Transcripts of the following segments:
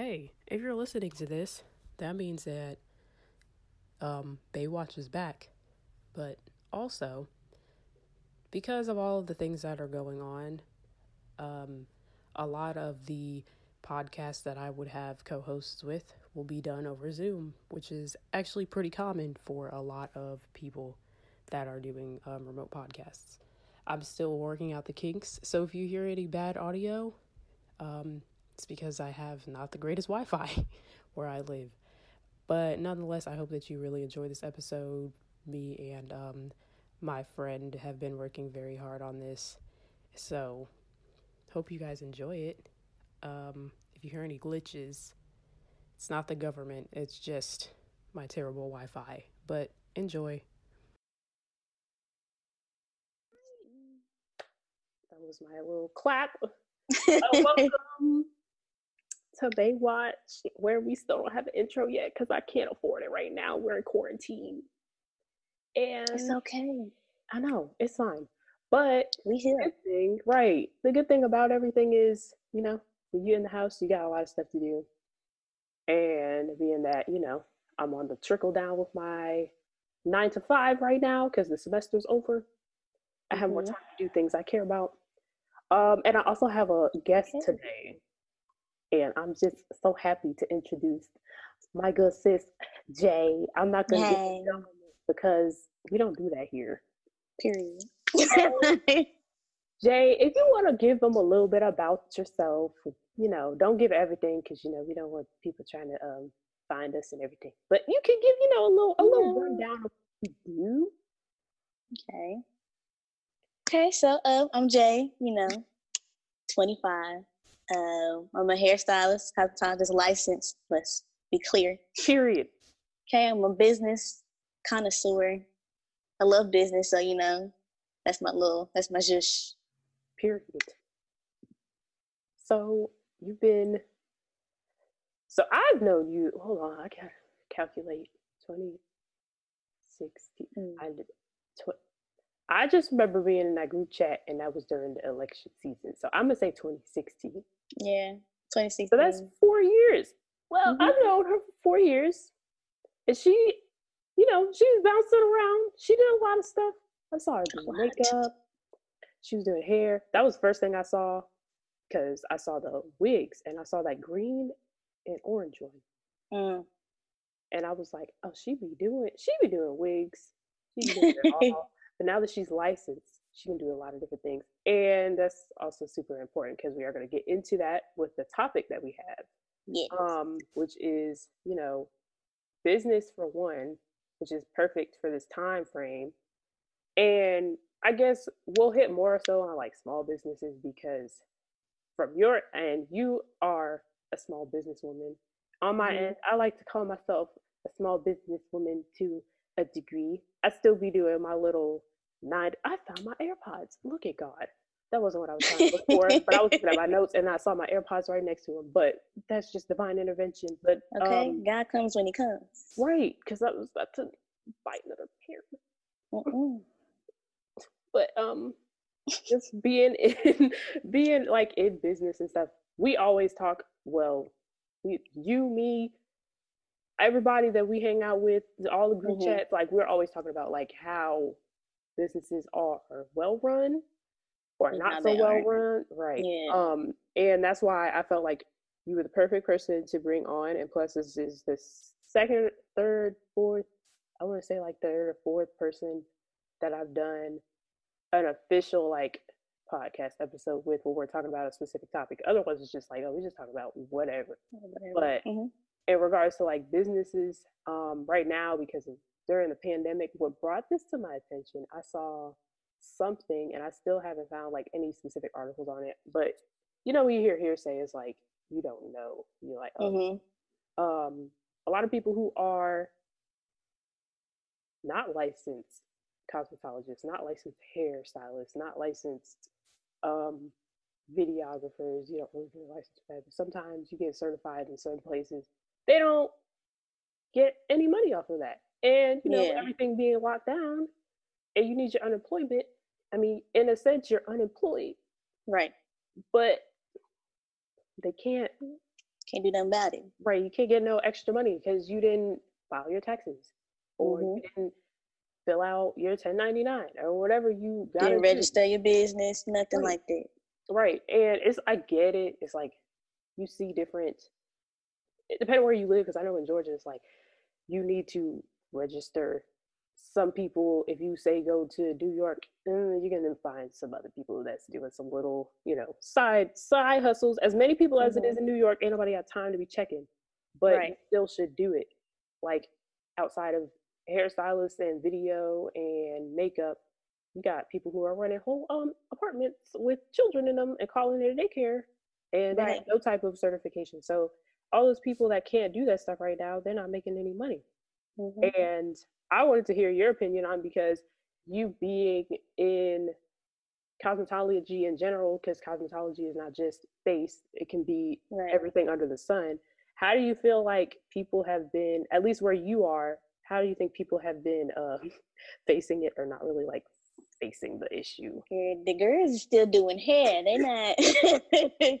hey, if you're listening to this, that means that um, Baywatch is back. But also, because of all of the things that are going on, um, a lot of the podcasts that I would have co hosts with will be done over Zoom, which is actually pretty common for a lot of people that are doing um, remote podcasts. I'm still working out the kinks, so if you hear any bad audio, um, it's because I have not the greatest Wi Fi where I live. But nonetheless, I hope that you really enjoy this episode. Me and um, my friend have been working very hard on this. So, hope you guys enjoy it. Um, if you hear any glitches, it's not the government, it's just my terrible Wi Fi. But enjoy. That was my little clap. uh, welcome to Baywatch, where we still don't have an intro yet because I can't afford it right now. We're in quarantine. And it's okay. I know, it's fine. But we here. Thing, right. The good thing about everything is, you know, when you're in the house, you got a lot of stuff to do. And being that, you know, I'm on the trickle down with my nine to five right now because the semester's over. I have mm-hmm. more time to do things I care about. Um, and I also have a guest okay. today. And I'm just so happy to introduce my good sis, Jay. I'm not going to get because we don't do that here. Period. Jay, if you want to give them a little bit about yourself, you know, don't give everything because you know we don't want people trying to um, find us and everything. But you can give, you know, a little a little yeah. rundown of what you do. Okay. Okay, so um, I'm Jay. You know, 25. Uh, I'm a hairstylist, cosmetologist licensed. Let's be clear. Period. Okay, I'm a business connoisseur. I love business, so you know, that's my little, that's my zhush. Period. So you've been, so I've known you, hold on, I gotta calculate 2016. Mm. I, tw- I just remember being in that group chat and that was during the election season. So I'm gonna say 2016. Yeah, 2016. So that's four years. Well, mm-hmm. I've known her for four years. And she, you know, she was bouncing around. She did a lot of stuff. I saw her doing makeup. She was doing hair. That was the first thing I saw because I saw the wigs and I saw that green and orange one. Mm. And I was like, oh, she be doing, she be doing wigs. She be doing it all. But now that she's licensed, she can do a lot of different things. And that's also super important because we are going to get into that with the topic that we have. Yes. Um, which is, you know, business for one, which is perfect for this time frame. And I guess we'll hit more so on like small businesses because from your end, you are a small businesswoman. On my mm-hmm. end, I like to call myself a small businesswoman to a degree. I still be doing my little nine. I found my AirPods. Look at God. That wasn't what I was trying to look for, but I was looking at my notes and I saw my AirPods right next to him. But that's just divine intervention. But okay, um, God comes when He comes. Right, because I was about to bite another hair. But um, just being in, being like in business and stuff. We always talk. Well, we, you, me, everybody that we hang out with, all the group mm-hmm. chats. Like we're always talking about like how businesses are well run or not so well run. Right. Yeah. Um, and that's why I felt like you were the perfect person to bring on. And plus, this is the second, third, fourth, I want to say like third or fourth person that I've done an official like podcast episode with where we're talking about a specific topic. Otherwise, it's just like, oh, we just talk about whatever. whatever. But mm-hmm. in regards to like businesses, um, right now, because of during the pandemic, what brought this to my attention, I saw something, and I still haven't found like any specific articles on it. But you know, when you hear hearsay, it's like you don't know. You're like, oh. Mm-hmm. Um, a lot of people who are not licensed cosmetologists, not licensed hairstylists, not licensed um, videographers. You don't really get licensed for that. But sometimes you get certified in certain places. They don't get any money off of that. And you know, yeah. everything being locked down and you need your unemployment. I mean, in a sense, you're unemployed. Right. But they can't Can't do nothing about it. Right. You can't get no extra money because you didn't file your taxes or mm-hmm. you didn't fill out your 1099 or whatever you got to register your business, nothing right. like that. Right. And it's, I get it. It's like you see different, depending where you live, because I know in Georgia, it's like you need to register some people, if you say go to New York, eh, you're gonna find some other people that's doing some little, you know, side side hustles. As many people mm-hmm. as it is mm-hmm. in New York, ain't nobody have time to be checking, but right. you still should do it. Like outside of hairstylists and video and makeup, you got people who are running whole um apartments with children in them and calling it a daycare, and right. they have no type of certification. So all those people that can't do that stuff right now, they're not making any money. Mm-hmm. And I wanted to hear your opinion on because you being in cosmetology in general, because cosmetology is not just face, it can be right. everything under the sun. How do you feel like people have been, at least where you are, how do you think people have been uh, facing it or not really like facing the issue? The girls are still doing hair. They're not.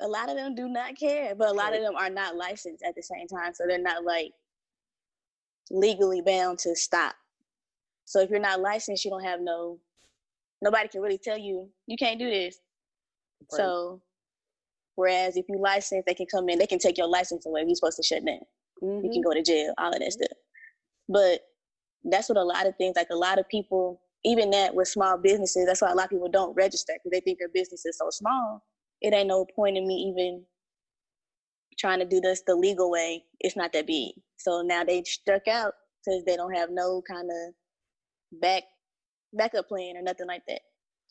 a lot of them do not care, but a lot of them are not licensed at the same time. So they're not like legally bound to stop. So if you're not licensed, you don't have no nobody can really tell you you can't do this. Right. So whereas if you license, they can come in, they can take your license away. You're supposed to shut down. Mm-hmm. You can mm-hmm. go to jail, all of that stuff. But that's what a lot of things, like a lot of people, even that with small businesses, that's why a lot of people don't register because they think their business is so small. It ain't no point in me even trying to do this the legal way. It's not that big. So now they struck out because they don't have no kind of back backup plan or nothing like that.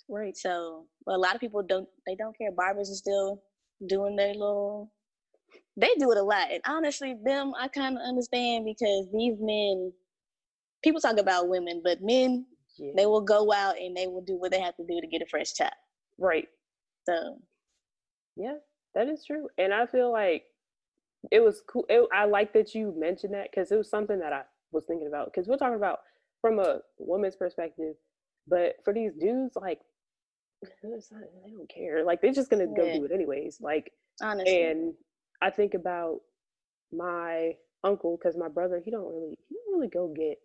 Right. So a lot of people don't they don't care. Barbers are still doing their little they do it a lot. And honestly, them I kind of understand because these men people talk about women, but men yeah. they will go out and they will do what they have to do to get a fresh chop. Right. So yeah, that is true. And I feel like it was cool. It, I like that you mentioned that because it was something that I was thinking about. Because we're talking about from a woman's perspective, but for these dudes, like not, they don't care. Like they're just gonna go do it anyways. Like honestly, and I think about my uncle because my brother he don't really he don't really go get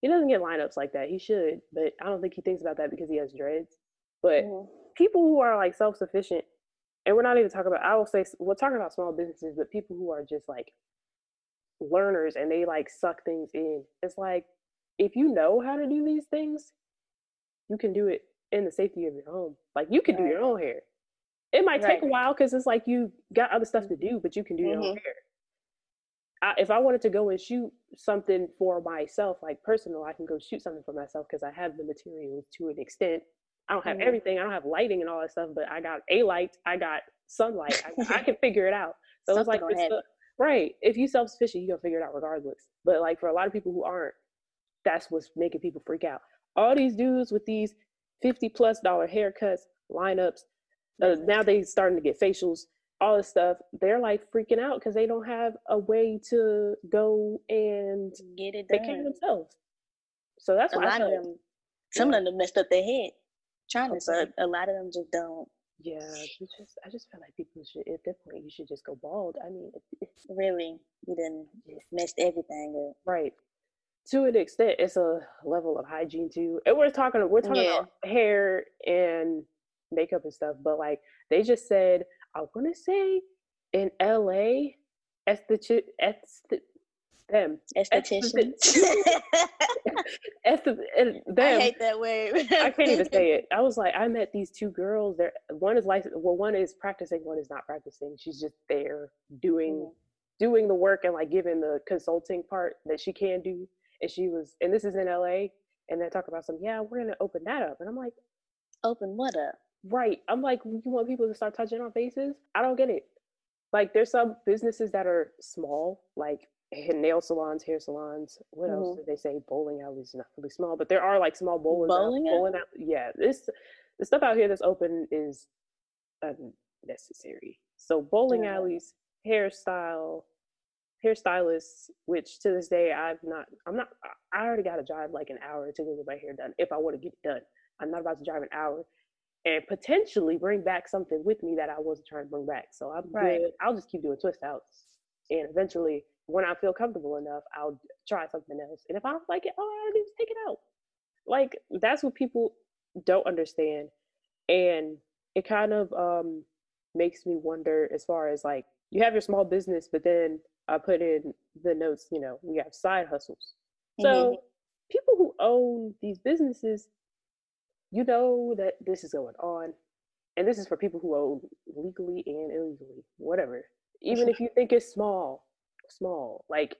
he doesn't get lineups like that. He should, but I don't think he thinks about that because he has dreads. But mm-hmm. people who are like self sufficient and we're not even talking about i will say we're talking about small businesses but people who are just like learners and they like suck things in it's like if you know how to do these things you can do it in the safety of your home like you can right. do your own hair it might right. take a while because it's like you got other stuff to do but you can do mm-hmm. your own mm-hmm. hair I, if i wanted to go and shoot something for myself like personal i can go shoot something for myself because i have the materials to an extent I don't have mm-hmm. everything. I don't have lighting and all that stuff, but I got a light. I got sunlight. I, I can figure it out. So it's like it's right. If you self sufficient, you gonna figure it out regardless. But like for a lot of people who aren't, that's what's making people freak out. All these dudes with these fifty plus dollar haircuts, lineups. Uh, now they starting to get facials, all this stuff. They're like freaking out because they don't have a way to go and get it done. care of themselves. So that's a why lot of them. Some of them messed up their head trying to, but a lot of them just don't. Yeah, just I just feel like people should at that point you should just go bald. I mean, really, you didn't messed everything up. Right. To an extent, it's a level of hygiene too. And we're talking we're talking yeah. about hair and makeup and stuff, but like they just said, I want to say in LA, esthetician, them estheticians. them. I hate that word. I can't even say it. I was like, I met these two girls. There, one is licensed. Well, one is practicing. One is not practicing. She's just there doing mm-hmm. doing the work and like giving the consulting part that she can do. And she was, and this is in LA. And they talk about some. Yeah, we're gonna open that up. And I'm like, open what up? Right. I'm like, you want people to start touching our faces? I don't get it. Like, there's some businesses that are small, like nail salons, hair salons. What mm-hmm. else did they say? Bowling alleys, not really small, but there are like small bowling bowling, out, bowling out. Yeah, this the stuff out here that's open is unnecessary. So bowling yeah. alleys, hairstyle, hairstylists, which to this day I've not. I'm not. I already got to drive like an hour to get my hair done if I want to get it done. I'm not about to drive an hour and potentially bring back something with me that I wasn't trying to bring back. So I'm right. good. I'll just keep doing twist outs. And eventually, when I feel comfortable enough, I'll try something else. And if I don't like it, oh, I just take it out. Like that's what people don't understand. And it kind of um makes me wonder as far as like you have your small business, but then I put in the notes, you know, we have side hustles. So mm-hmm. people who own these businesses, you know that this is going on. And this is for people who own legally and illegally, whatever. Even if you think it's small, small, like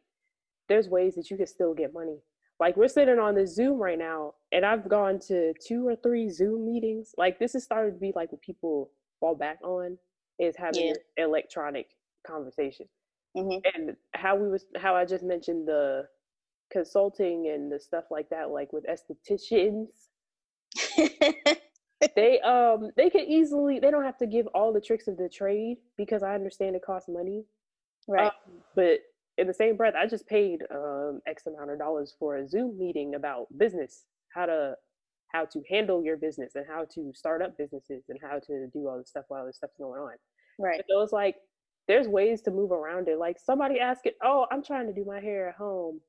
there's ways that you can still get money. Like we're sitting on this Zoom right now, and I've gone to two or three Zoom meetings. Like this is starting to be like what people fall back on is having yeah. electronic conversation. Mm-hmm. And how we was how I just mentioned the consulting and the stuff like that, like with estheticians. they um they can easily they don't have to give all the tricks of the trade because I understand it costs money. Right. Um, but in the same breath, I just paid um X amount of dollars for a Zoom meeting about business, how to how to handle your business and how to start up businesses and how to do all this stuff while this stuff's going on. Right. So it's like there's ways to move around it. Like somebody asking, "Oh, I'm trying to do my hair at home.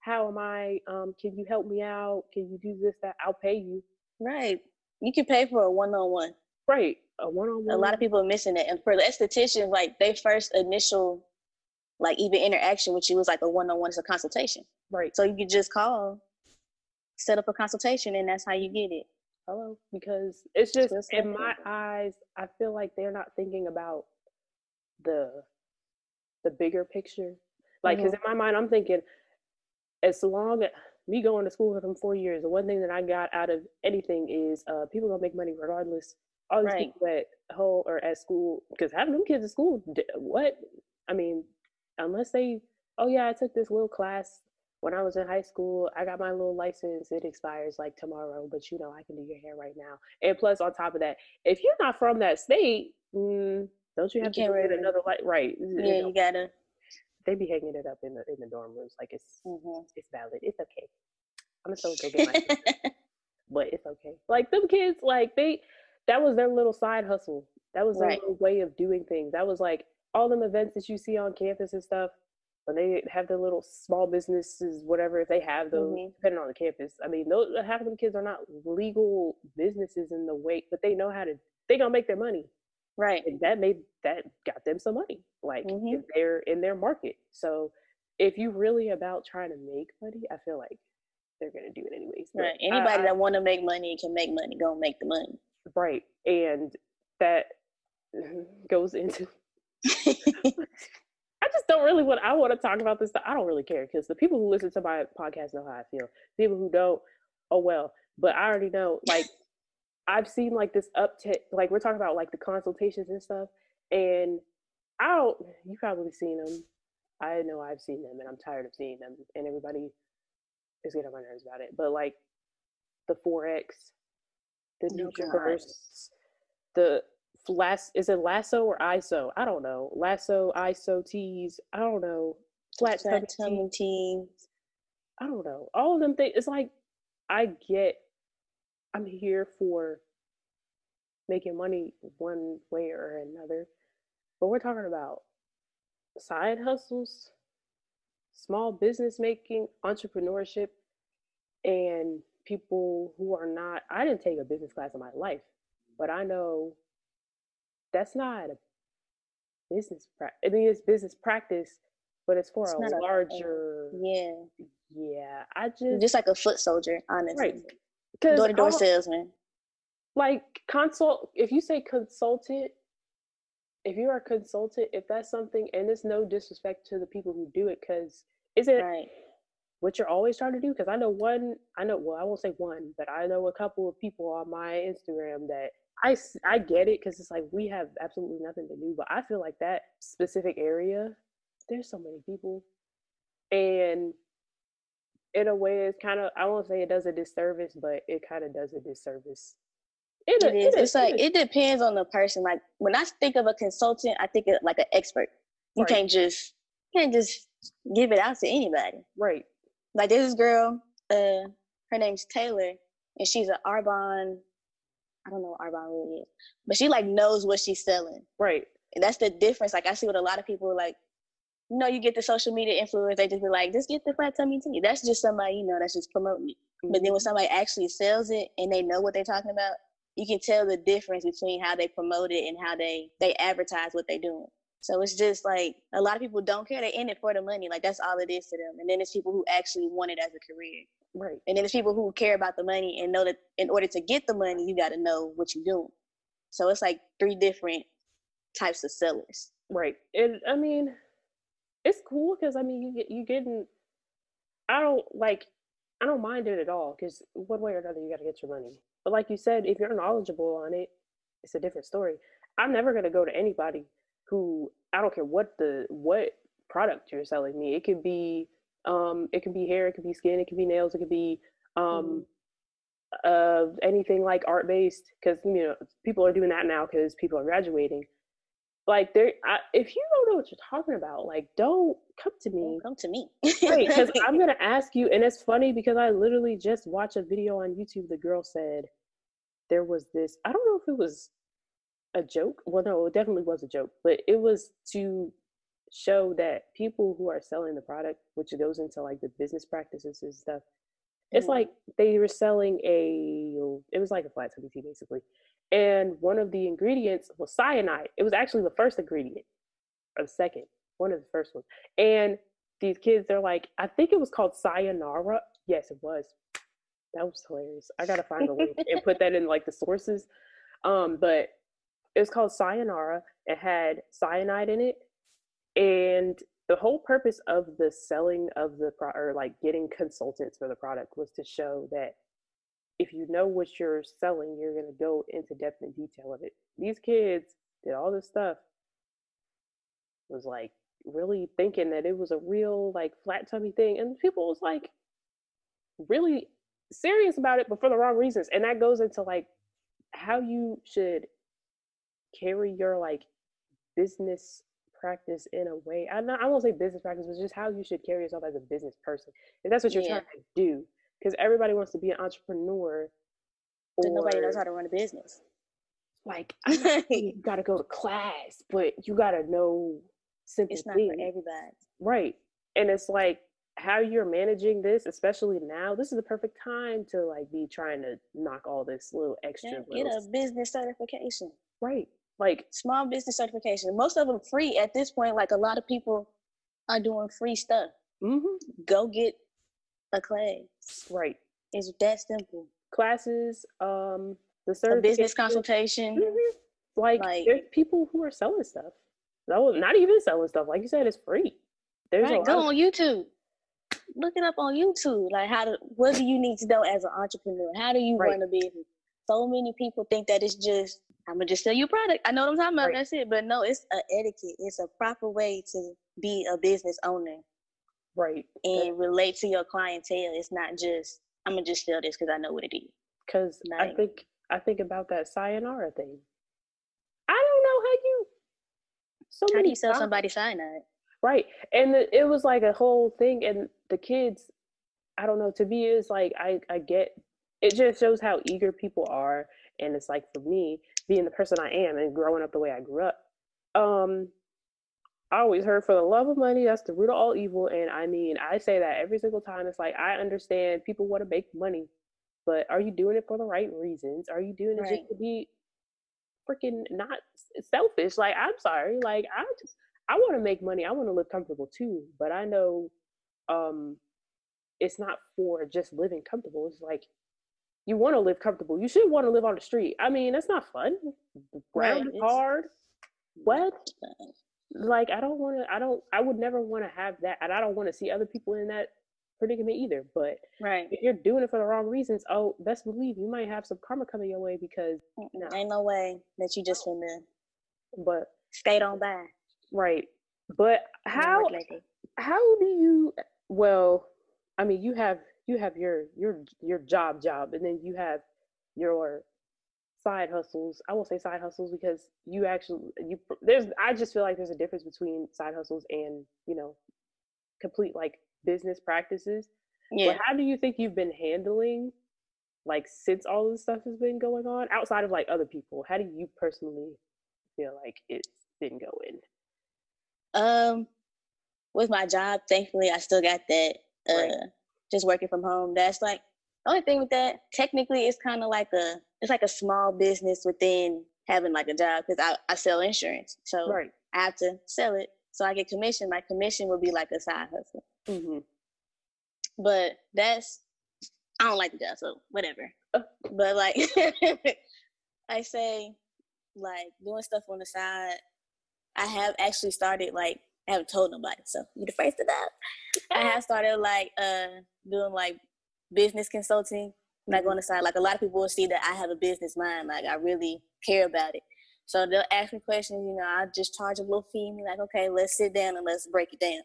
How am I? Um, can you help me out? Can you do this? That I'll pay you." Right. You can pay for a one-on-one. Right. A one-on-one. A lot of people are missing it, and for the estheticians, like their first initial, like even interaction with you was like a one-on-one, it's a consultation. Right. So you can just call, set up a consultation, and that's how you get it. Hello. Because it's just, just in my eyes, I feel like they're not thinking about the the bigger picture. Like, because mm-hmm. in my mind, I'm thinking, as long as me going to school for them four years, the one thing that I got out of anything is uh, people gonna make money regardless. All these right. people at home or at school, because having them kids at school, what? I mean, unless they, oh yeah, I took this little class when I was in high school. I got my little license. It expires like tomorrow, but you know I can do your hair right now. And plus, on top of that, if you're not from that state, mm, don't you have you to get another light? Right. Yeah, you, know, you, gotta. They be hanging it up in the in the dorm rooms like it's mm-hmm. it's valid. It's okay. I'm gonna still go get my but it's okay. Like them kids, like they that was their little side hustle. That was their right. little way of doing things. That was like all them events that you see on campus and stuff. When they have their little small businesses, whatever, if they have those, mm-hmm. depending on the campus. I mean, those half of them kids are not legal businesses in the way, but they know how to. They gonna make their money. Right. And that made that got them some money. Like mm-hmm. they're in their market. So if you really about trying to make money, I feel like they're gonna do it anyways. But right. Anybody I, that wanna make money can make money, go make the money. Right. And that goes into I just don't really want I want to talk about this stuff. I don't really care because the people who listen to my podcast know how I feel. People who don't, oh well. But I already know like I've seen like this uptick, like we're talking about like the consultations and stuff, and I don't. You probably seen them. I know I've seen them, and I'm tired of seeing them, and everybody is getting on my nerves about it. But like the forex, the oh, Nutriverse, the last is it lasso or ISO? I don't know. Lasso, ISO teas. I don't know. Flat, Flat tummy teas. I don't know. All of them things. It's like I get I'm here for making money one way or another. But we're talking about side hustles, small business making, entrepreneurship, and people who are not. I didn't take a business class in my life, but I know that's not a business practice. I mean, it's business practice, but it's for it's a larger. A, yeah. Yeah. I just. Just like a foot soldier, honestly. Right. Door to door salesman. Like consult if you say consultant, if you are a consultant, if that's something and it's no disrespect to the people who do it, because is it right. what you're always trying to do? Because I know one, I know well, I won't say one, but I know a couple of people on my Instagram that I I get it because it's like we have absolutely nothing to do, but I feel like that specific area, there's so many people, and in a way it's kind of I won't say it does a disservice, but it kind of does a disservice. It, it is. It it's like it depends on the person. Like when I think of a consultant, I think of like an expert. You right. can't just you can't just give it out to anybody. Right. Like this girl, uh, her name's Taylor, and she's an Arbonne I don't know what Arbonne really is, but she like knows what she's selling. Right. And that's the difference. Like I see what a lot of people like. You know, you get the social media influence. They just be like, "Just get the flat tummy tea." That's just somebody you know that's just promoting it. Mm-hmm. But then when somebody actually sells it and they know what they're talking about, you can tell the difference between how they promote it and how they they advertise what they're doing. So it's just like a lot of people don't care. They're in it for the money. Like that's all it is to them. And then there's people who actually want it as a career. Right. And then there's people who care about the money and know that in order to get the money, you got to know what you're doing. So it's like three different types of sellers. Right. And I mean, it's cool because I mean, you get you getting. I don't like. I don't mind it at all because one way or another, you got to get your money. But like you said, if you're knowledgeable on it, it's a different story. I'm never gonna go to anybody who I don't care what the what product you're selling me. It could be um, it could be hair, it could be skin, it could be nails, it could be um, mm. uh, anything like art based because you know people are doing that now because people are graduating. Like there, if you don't know what you're talking about, like don't come to me. Don't come to me, right? Because I'm gonna ask you, and it's funny because I literally just watched a video on YouTube. The girl said there was this. I don't know if it was a joke. Well, no, it definitely was a joke, but it was to show that people who are selling the product, which goes into like the business practices and stuff, mm-hmm. it's like they were selling a, it was like a flat tummy tea basically. And one of the ingredients was cyanide. It was actually the first ingredient, or the second, one of the first ones. And these kids, they're like, I think it was called sayonara. Yes, it was. That was hilarious. I gotta find the link and put that in like the sources. Um, but it was called Sayonara. It had cyanide in it, and the whole purpose of the selling of the pro or like getting consultants for the product was to show that if you know what you're selling, you're gonna go into depth and detail of it. These kids did all this stuff. Was like really thinking that it was a real like flat tummy thing, and people was like really serious about it, but for the wrong reasons. And that goes into like how you should carry your like business practice in a way. I not, I won't say business practice, but just how you should carry yourself as a business person. If that's what you're yeah. trying to do, because everybody wants to be an entrepreneur. But nobody knows how to run a business. Like you got to go to class, but you got to know simple It's not things. for everybody, right? And it's like how you're managing this, especially now. This is the perfect time to like be trying to knock all this little extra. Yeah, get a business certification. Right like small business certification. Most of them free at this point. Like a lot of people are doing free stuff. Mm-hmm. Go get a class. Right. It's that simple. Classes, um, the service, business consultation. Mm-hmm. Like, like, there's people who are selling stuff. No, not even selling stuff. Like you said, it's free. There's right, go on YouTube. Look it up on YouTube. Like how to what do you need to know as an entrepreneur? How do you right. run a business? So many people think that it's just I'm gonna just sell you a product. I know what I'm talking about. Right. That's it. But no, it's an etiquette. It's a proper way to be a business owner. Right. And relate to your clientele. It's not just I'm gonna just sell this because I know what it is. Because I think I think about that sayonara thing. I don't know how you. So how many do you sell times. somebody cyanide? Right, and the, it was like a whole thing, and the kids. I don't know. To me, is like I I get. It just shows how eager people are, and it's like for me, being the person I am and growing up the way I grew up. Um, I always heard for the love of money, that's the root of all evil. And I mean, I say that every single time. It's like I understand people want to make money, but are you doing it for the right reasons? Are you doing it right. just to be freaking not selfish? Like, I'm sorry. Like, I just I want to make money. I want to live comfortable too. But I know um it's not for just living comfortable. It's like you want to live comfortable. You should want to live on the street. I mean, that's not fun. Ground right. hard. What? Like I don't want to. I don't. I would never want to have that, and I don't want to see other people in that predicament either. But right, if you're doing it for the wrong reasons, oh, best believe you might have some karma coming your way because no. ain't no way that you just went finna. But stay on by. Right, but how? How do you? Well, I mean, you have you have your your your job job and then you have your side hustles. I won't say side hustles because you actually you there's i just feel like there's a difference between side hustles and you know complete like business practices. Yeah. but how do you think you've been handling like since all this stuff has been going on outside of like other people? How do you personally feel like it's been going? Um with my job thankfully i still got that uh right. Just working from home that's like the only thing with that technically it's kind of like a it's like a small business within having like a job because I, I sell insurance so right. i have to sell it so i get commission my commission would be like a side hustle mm-hmm. but that's I don't like the job, so whatever. but like I say, like doing stuff on the side, I have actually started like I haven't told nobody, so you the first to that. I have started like uh doing like business consulting, like mm-hmm. on the side. Like a lot of people will see that I have a business mind, like I really care about it. So they'll ask me questions, you know, I just charge a little fee and be like, okay, let's sit down and let's break it down.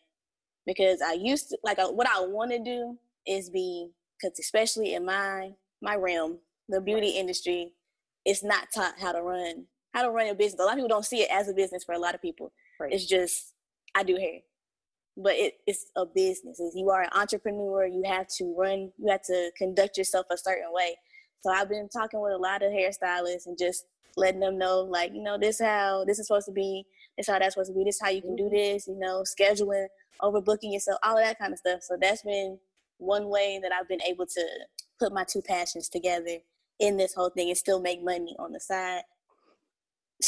Because I used to like what I want to do is be because especially in my my realm, the beauty industry, it's not taught how to run how to run a business. A lot of people don't see it as a business. For a lot of people, right. it's just I do hair, but it, it's a business. If you are an entrepreneur, you have to run. You have to conduct yourself a certain way. So I've been talking with a lot of hairstylists and just letting them know, like, you know, this how this is supposed to be. This how that's supposed to be. This how you can do mm-hmm. this. You know, scheduling, overbooking yourself, all of that kind of stuff. So that's been one way that I've been able to put my two passions together in this whole thing and still make money on the side.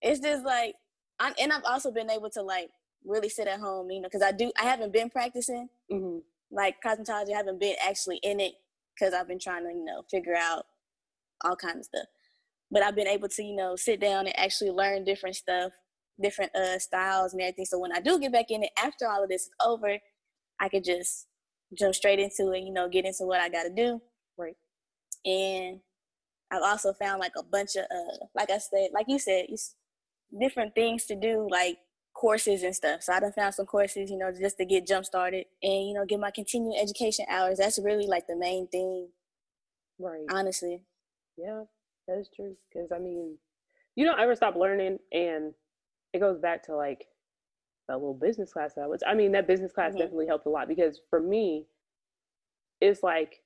it's just like, I'm, and I've also been able to like really sit at home, you know, because I do, I haven't been practicing mm-hmm. like cosmetology. I haven't been actually in it because I've been trying to, you know, figure out all kinds of stuff. But I've been able to, you know, sit down and actually learn different stuff, different uh, styles and everything. So when I do get back in it after all of this is over, I could just jump straight into it, you know, get into what I got to do. Right. And I've also found like a bunch of, uh, like I said, like you said, it's different things to do, like courses and stuff. So I done found some courses, you know, just to get jump started and, you know, get my continuing education hours. That's really like the main thing. Right. Honestly. Yeah, that is true. Cause I mean, you don't ever stop learning and it goes back to like that little business class that I was. I mean, that business class mm-hmm. definitely helped a lot because for me, it's like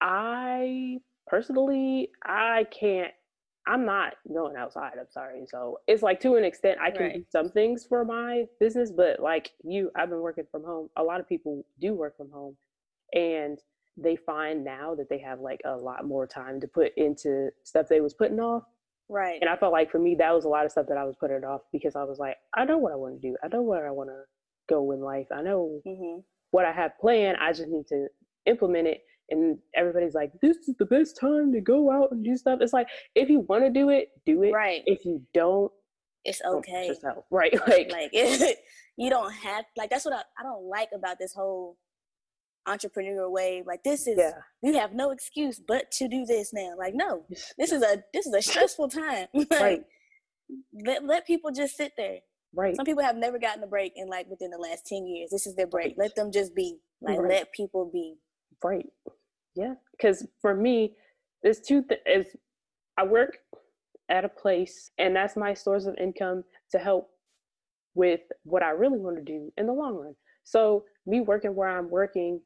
I personally I can't. I'm not going outside. I'm sorry. So it's like to an extent I can right. do some things for my business, but like you, I've been working from home. A lot of people do work from home, and they find now that they have like a lot more time to put into stuff they was putting off Right. And I felt like for me, that was a lot of stuff that I was putting off because I was like, I know what I want to do. I know where I want to go in life. I know mm-hmm. what I have planned. I just need to implement it. And everybody's like, this is the best time to go out and do stuff. It's like, if you want to do it, do it. Right. If you don't, it's okay. Yourself. Right. Like, like you don't have, like, that's what I, I don't like about this whole entrepreneurial way. Like this is yeah. you have no excuse but to do this now. Like no, this is a this is a stressful time. like, right. Let let people just sit there. Right. Some people have never gotten a break in like within the last ten years. This is their break. Let them just be. Like right. let people be. Right. Yeah. Because for me, there's two. Th- is I work at a place, and that's my source of income to help with what I really want to do in the long run. So me working where I'm working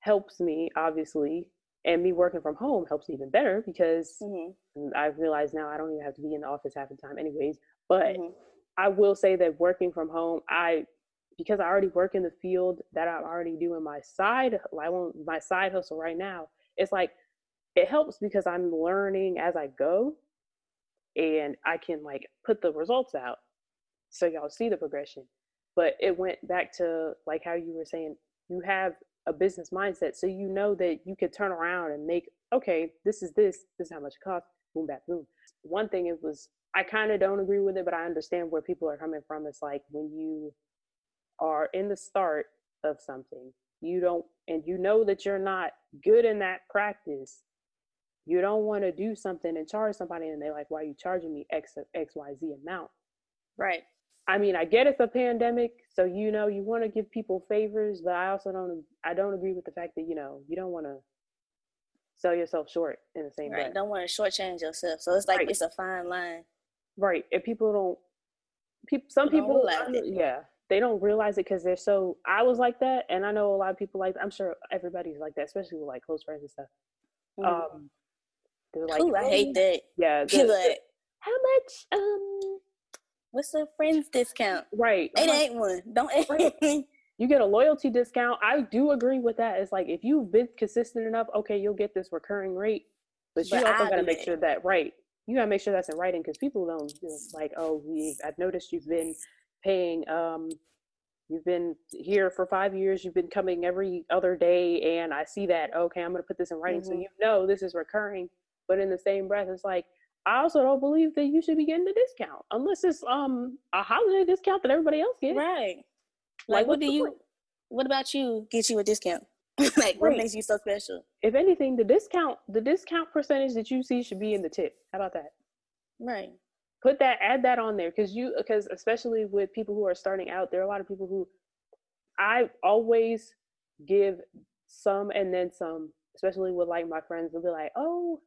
helps me obviously and me working from home helps even better because mm-hmm. I've realized now I don't even have to be in the office half the time anyways. But mm-hmm. I will say that working from home, I because I already work in the field that I'm already doing my side like my side hustle right now, it's like it helps because I'm learning as I go and I can like put the results out so y'all see the progression. But it went back to like how you were saying you have a business mindset so you know that you could turn around and make okay this is this this is how much it costs boom back boom one thing it was i kind of don't agree with it but i understand where people are coming from it's like when you are in the start of something you don't and you know that you're not good in that practice you don't want to do something and charge somebody and they're like why are you charging me x xyz amount right I mean, I get it's a pandemic, so you know you want to give people favors, but I also don't. I don't agree with the fact that you know you don't want to sell yourself short in the same right. breath. Don't want to shortchange yourself. So it's like right. it's a fine line. Right. If people don't, people, some people, yeah, they don't realize it because they're so i was like that and i know a lot of people like i'm sure everybody's like that especially with like close friends and stuff. Mm. um they're like Ooh, i hate that. yeah the, like, how much um what's the friends discount? Right it ain't one. Don't right. you get a loyalty discount. I do agree with that. It's like if you've been consistent enough okay you'll get this recurring rate but, but you also got to make sure that right you gotta make sure that's in writing because people don't just like oh we i've noticed you've been paying um you've been here for five years you've been coming every other day and i see that okay i'm going to put this in writing mm-hmm. so you know this is recurring but in the same breath it's like i also don't believe that you should be getting a discount unless it's um a holiday discount that everybody else gets. Right. Like, like what do you point? what about you get you a discount? Like right. what makes you so special? If anything the discount the discount percentage that you see should be in the tip. How about that? Right put that add that on there because you because especially with people who are starting out there are a lot of people who i always give some and then some especially with like my friends they'll be like oh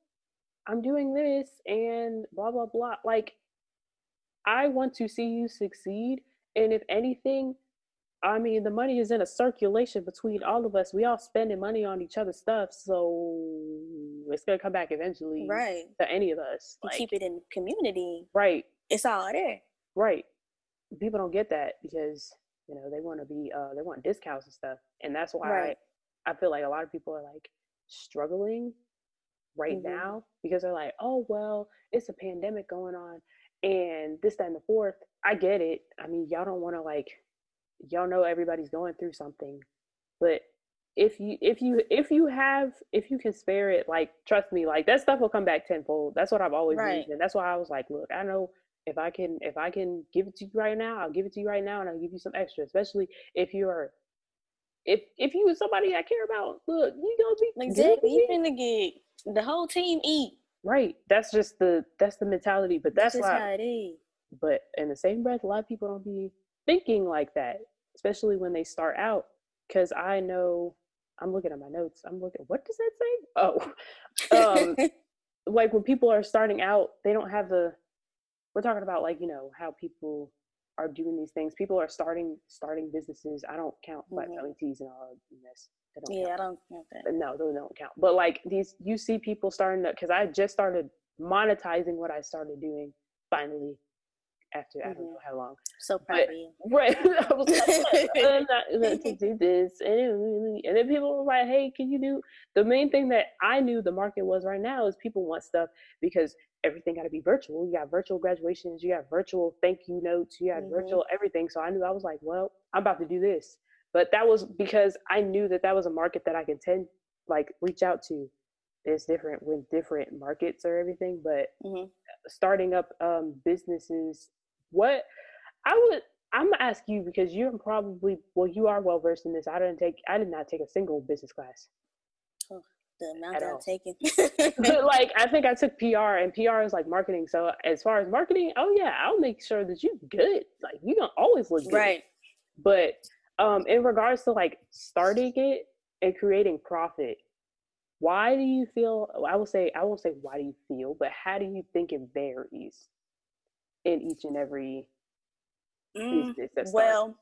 i'm doing this and blah blah blah like i want to see you succeed and if anything I mean, the money is in a circulation between all of us. We all spending money on each other's stuff, so it's gonna come back eventually, right? To any of us, like, keep it in community, right? It's all there, right? People don't get that because you know they want to be, uh, they want discounts and stuff, and that's why right. I, I feel like a lot of people are like struggling right mm-hmm. now because they're like, oh well, it's a pandemic going on, and this, that, and the fourth. I get it. I mean, y'all don't want to like y'all know everybody's going through something but if you if you if you have if you can spare it like trust me like that stuff will come back tenfold that's what i've always right. and that's why i was like look i know if i can if i can give it to you right now i'll give it to you right now and i'll give you some extra especially if you're if if you somebody i care about look you gonna be exactly you finna get the whole team eat right that's just the that's the mentality but that's, that's why how it is. but in the same breath a lot of people don't be thinking like that, especially when they start out. Because I know I'm looking at my notes. I'm looking. What does that say? Oh, um, like when people are starting out, they don't have the. We're talking about like you know how people are doing these things. People are starting starting businesses. I don't count flat mm-hmm. selling teas and all of this. yeah, count. I don't count that. No, those don't count. But like these, you see people starting to because I just started monetizing what I started doing finally after mm-hmm. I don't mm-hmm. know how long. So proud but, of you. Right. I was like, I'm not going to do this. And, and then people were like, hey, can you do the main thing that I knew the market was right now is people want stuff because everything got to be virtual. You got virtual graduations, you got virtual thank you notes, you got mm-hmm. virtual everything. So I knew I was like, well, I'm about to do this. But that was because I knew that that was a market that I could tend like reach out to. It's different with different markets or everything, but mm-hmm. starting up um, businesses what I would I'm gonna ask you because you're probably well, you are well versed in this. I didn't take I did not take a single business class. Oh, the amount that I'm taking. but like I think I took PR and PR is like marketing. So as far as marketing, oh yeah, I'll make sure that you're good. Like you don't always look good. Right. But um in regards to like starting it and creating profit, why do you feel I will say I won't say why do you feel, but how do you think it varies? In each and every mm, well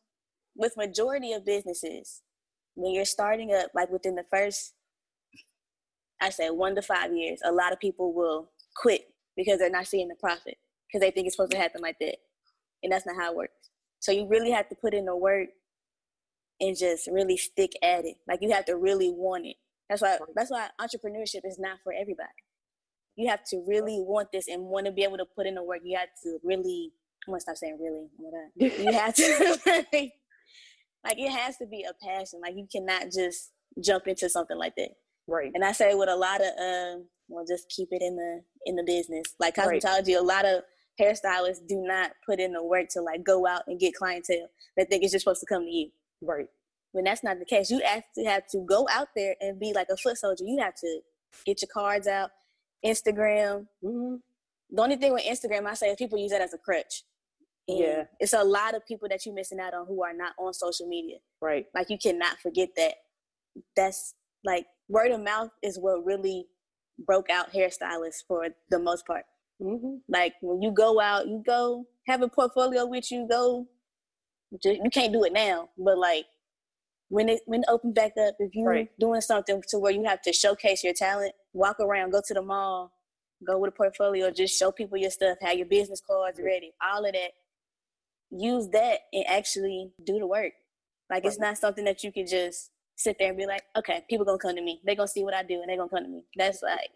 with majority of businesses when you're starting up like within the first i say one to five years a lot of people will quit because they're not seeing the profit because they think it's supposed to happen like that and that's not how it works. So you really have to put in the work and just really stick at it. Like you have to really want it. That's why that's why entrepreneurship is not for everybody you have to really want this and want to be able to put in the work. You have to really, I'm gonna stop saying really. You have to, like, it has to be a passion. Like, you cannot just jump into something like that. Right. And I say with a lot of, uh, well, just keep it in the in the business. Like cosmetology, right. a lot of hairstylists do not put in the work to like go out and get clientele. They think it's just supposed to come to you. Right. When that's not the case, you actually have to go out there and be like a foot soldier. You have to get your cards out. Instagram. Mm-hmm. The only thing with Instagram, I say, is people use that as a crutch. And yeah, it's a lot of people that you're missing out on who are not on social media. Right. Like you cannot forget that. That's like word of mouth is what really broke out hairstylists for the most part. Mm-hmm. Like when you go out, you go have a portfolio with you, go you can't do it now, but like when it when it opens back up, if you right. doing something to where you have to showcase your talent, walk around, go to the mall, go with a portfolio, just show people your stuff, have your business cards ready, all of that. Use that and actually do the work. Like right. it's not something that you can just sit there and be like, okay, people gonna come to me. They're gonna see what I do and they're gonna come to me. That's like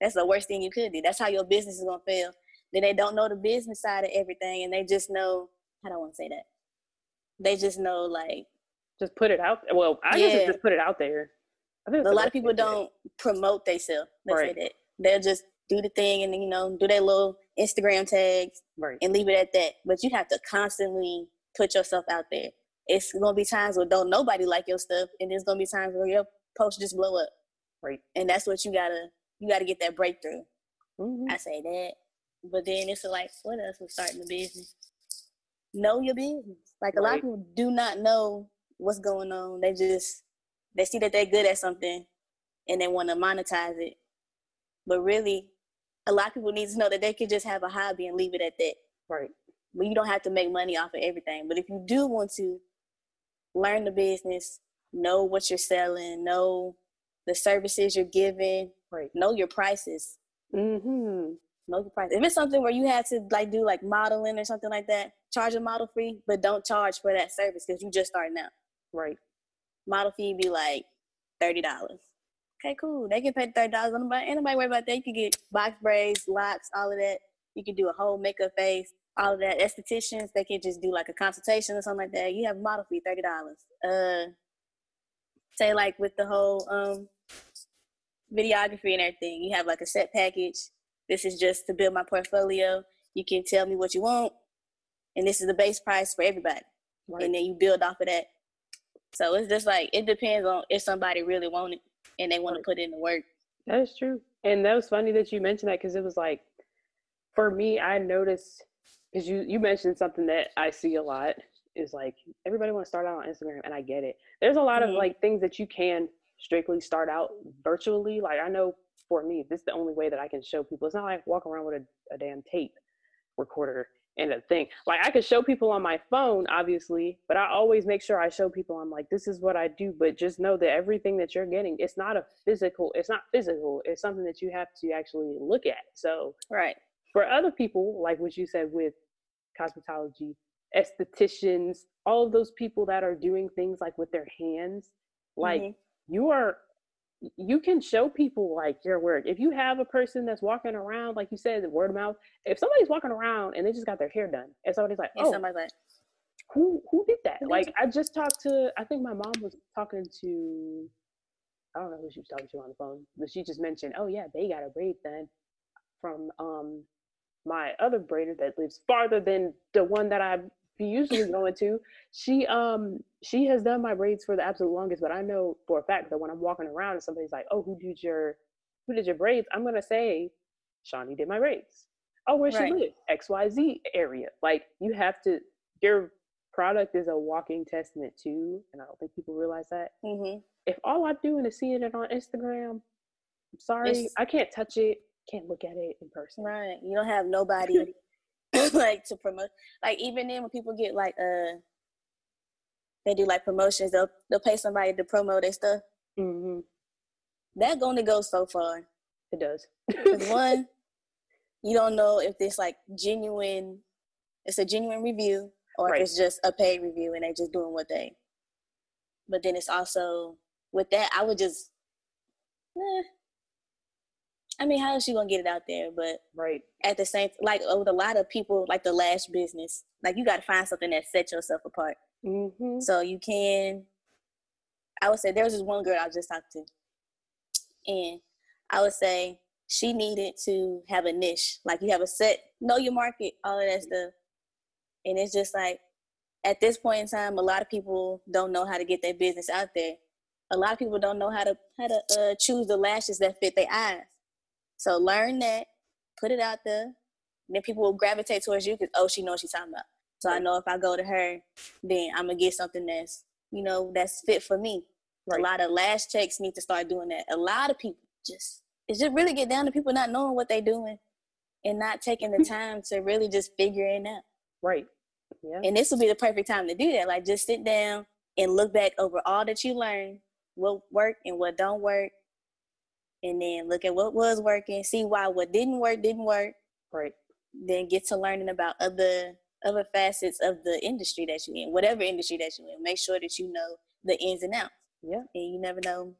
that's the worst thing you could do. That's how your business is gonna fail. Then they don't know the business side of everything and they just know I wanna say that? They just know like just put it out. Well, I yeah. guess just put it out there. I think a lot of people don't promote themselves. Let's right. say that they'll just do the thing and you know do their little Instagram tags right. and leave it at that. But you have to constantly put yourself out there. It's gonna be times where don't nobody like your stuff, and there's gonna be times where your post just blow up. Right. And that's what you gotta you gotta get that breakthrough. Mm-hmm. I say that, but then it's like, what else was starting the business? Know your business. Like a right. lot of people do not know what's going on. They just they see that they're good at something and they want to monetize it. But really, a lot of people need to know that they can just have a hobby and leave it at that. Right. But you don't have to make money off of everything. But if you do want to learn the business, know what you're selling, know the services you're giving, right. know your prices. Mm-hmm. Know your price. If it's something where you have to like do like modeling or something like that, charge a model fee, but don't charge for that service because you just starting out. Right. Model fee be like thirty dollars. Okay, cool. They can pay thirty dollars. Anybody, anybody worry about that? You can get box braids, locks, all of that. You can do a whole makeup face, all of that. Estheticians, they can just do like a consultation or something like that. You have a model fee, thirty dollars. Uh, say like with the whole um videography and everything, you have like a set package. This is just to build my portfolio. You can tell me what you want, and this is the base price for everybody. Right. And then you build off of that. So it's just like it depends on if somebody really want it and they want to put in the work. That is true. And that was funny that you mentioned that because it was like, for me, I noticed because you you mentioned something that I see a lot is like everybody want to start out on Instagram, and I get it. There's a lot mm-hmm. of like things that you can strictly start out virtually. Like I know for me, this is the only way that I can show people. It's not like walking around with a, a damn tape recorder and a thing. Like I could show people on my phone, obviously, but I always make sure I show people I'm like, this is what I do. But just know that everything that you're getting, it's not a physical, it's not physical. It's something that you have to actually look at. So right. For other people, like what you said with cosmetology, estheticians, all of those people that are doing things like with their hands, like mm-hmm. you are you can show people like your work. If you have a person that's walking around, like you said, the word of mouth. If somebody's walking around and they just got their hair done, and somebody's like, "Oh, somebody's like, who who did that?" like I just talked to. I think my mom was talking to. I don't know who she was talking to on the phone, but she just mentioned, "Oh yeah, they got a braid done from um my other braider that lives farther than the one that I be usually going to. She um she has done my braids for the absolute longest, but I know for a fact that when I'm walking around and somebody's like, "Oh, who did your who did your braids?" I'm gonna say, "Shawnee did my braids." Oh, where right. she live? X Y Z area. Like you have to. Your product is a walking testament too, and I don't think people realize that. Mm-hmm. If all I'm doing is seeing it on Instagram, I'm sorry, it's, I can't touch it, can't look at it in person. Right. You don't have nobody like to promote. Like even then, when people get like uh, they do like promotions. They'll they'll pay somebody to promote their stuff. Mm-hmm. That going to go so far. It does. one, you don't know if it's like genuine. It's a genuine review, or right. if it's just a paid review and they're just doing what they. But then it's also with that, I would just. Eh, I mean, how is she gonna get it out there? But right at the same, like with a lot of people, like the Lash business, like you got to find something that sets yourself apart. Mm-hmm. So you can. I would say there was this one girl I just talked to, and I would say she needed to have a niche. Like you have a set, know your market, all of that stuff, and it's just like at this point in time, a lot of people don't know how to get their business out there. A lot of people don't know how to how to uh, choose the lashes that fit their eyes. So learn that, put it out there. Then people will gravitate towards you because oh, she knows she's talking about. So right. I know if I go to her, then I'm gonna get something that's you know that's fit for me. Right. A lot of lash techs need to start doing that. A lot of people just it's just really get down to people not knowing what they're doing and not taking the time to really just figure it out. Right. Yeah. And this will be the perfect time to do that. Like just sit down and look back over all that you learned, what worked and what don't work, and then look at what was working, see why what didn't work didn't work. Right. Then get to learning about other other facets of the industry that you're in, whatever industry that you're in. Make sure that you know the ins and outs. Yeah. And you never know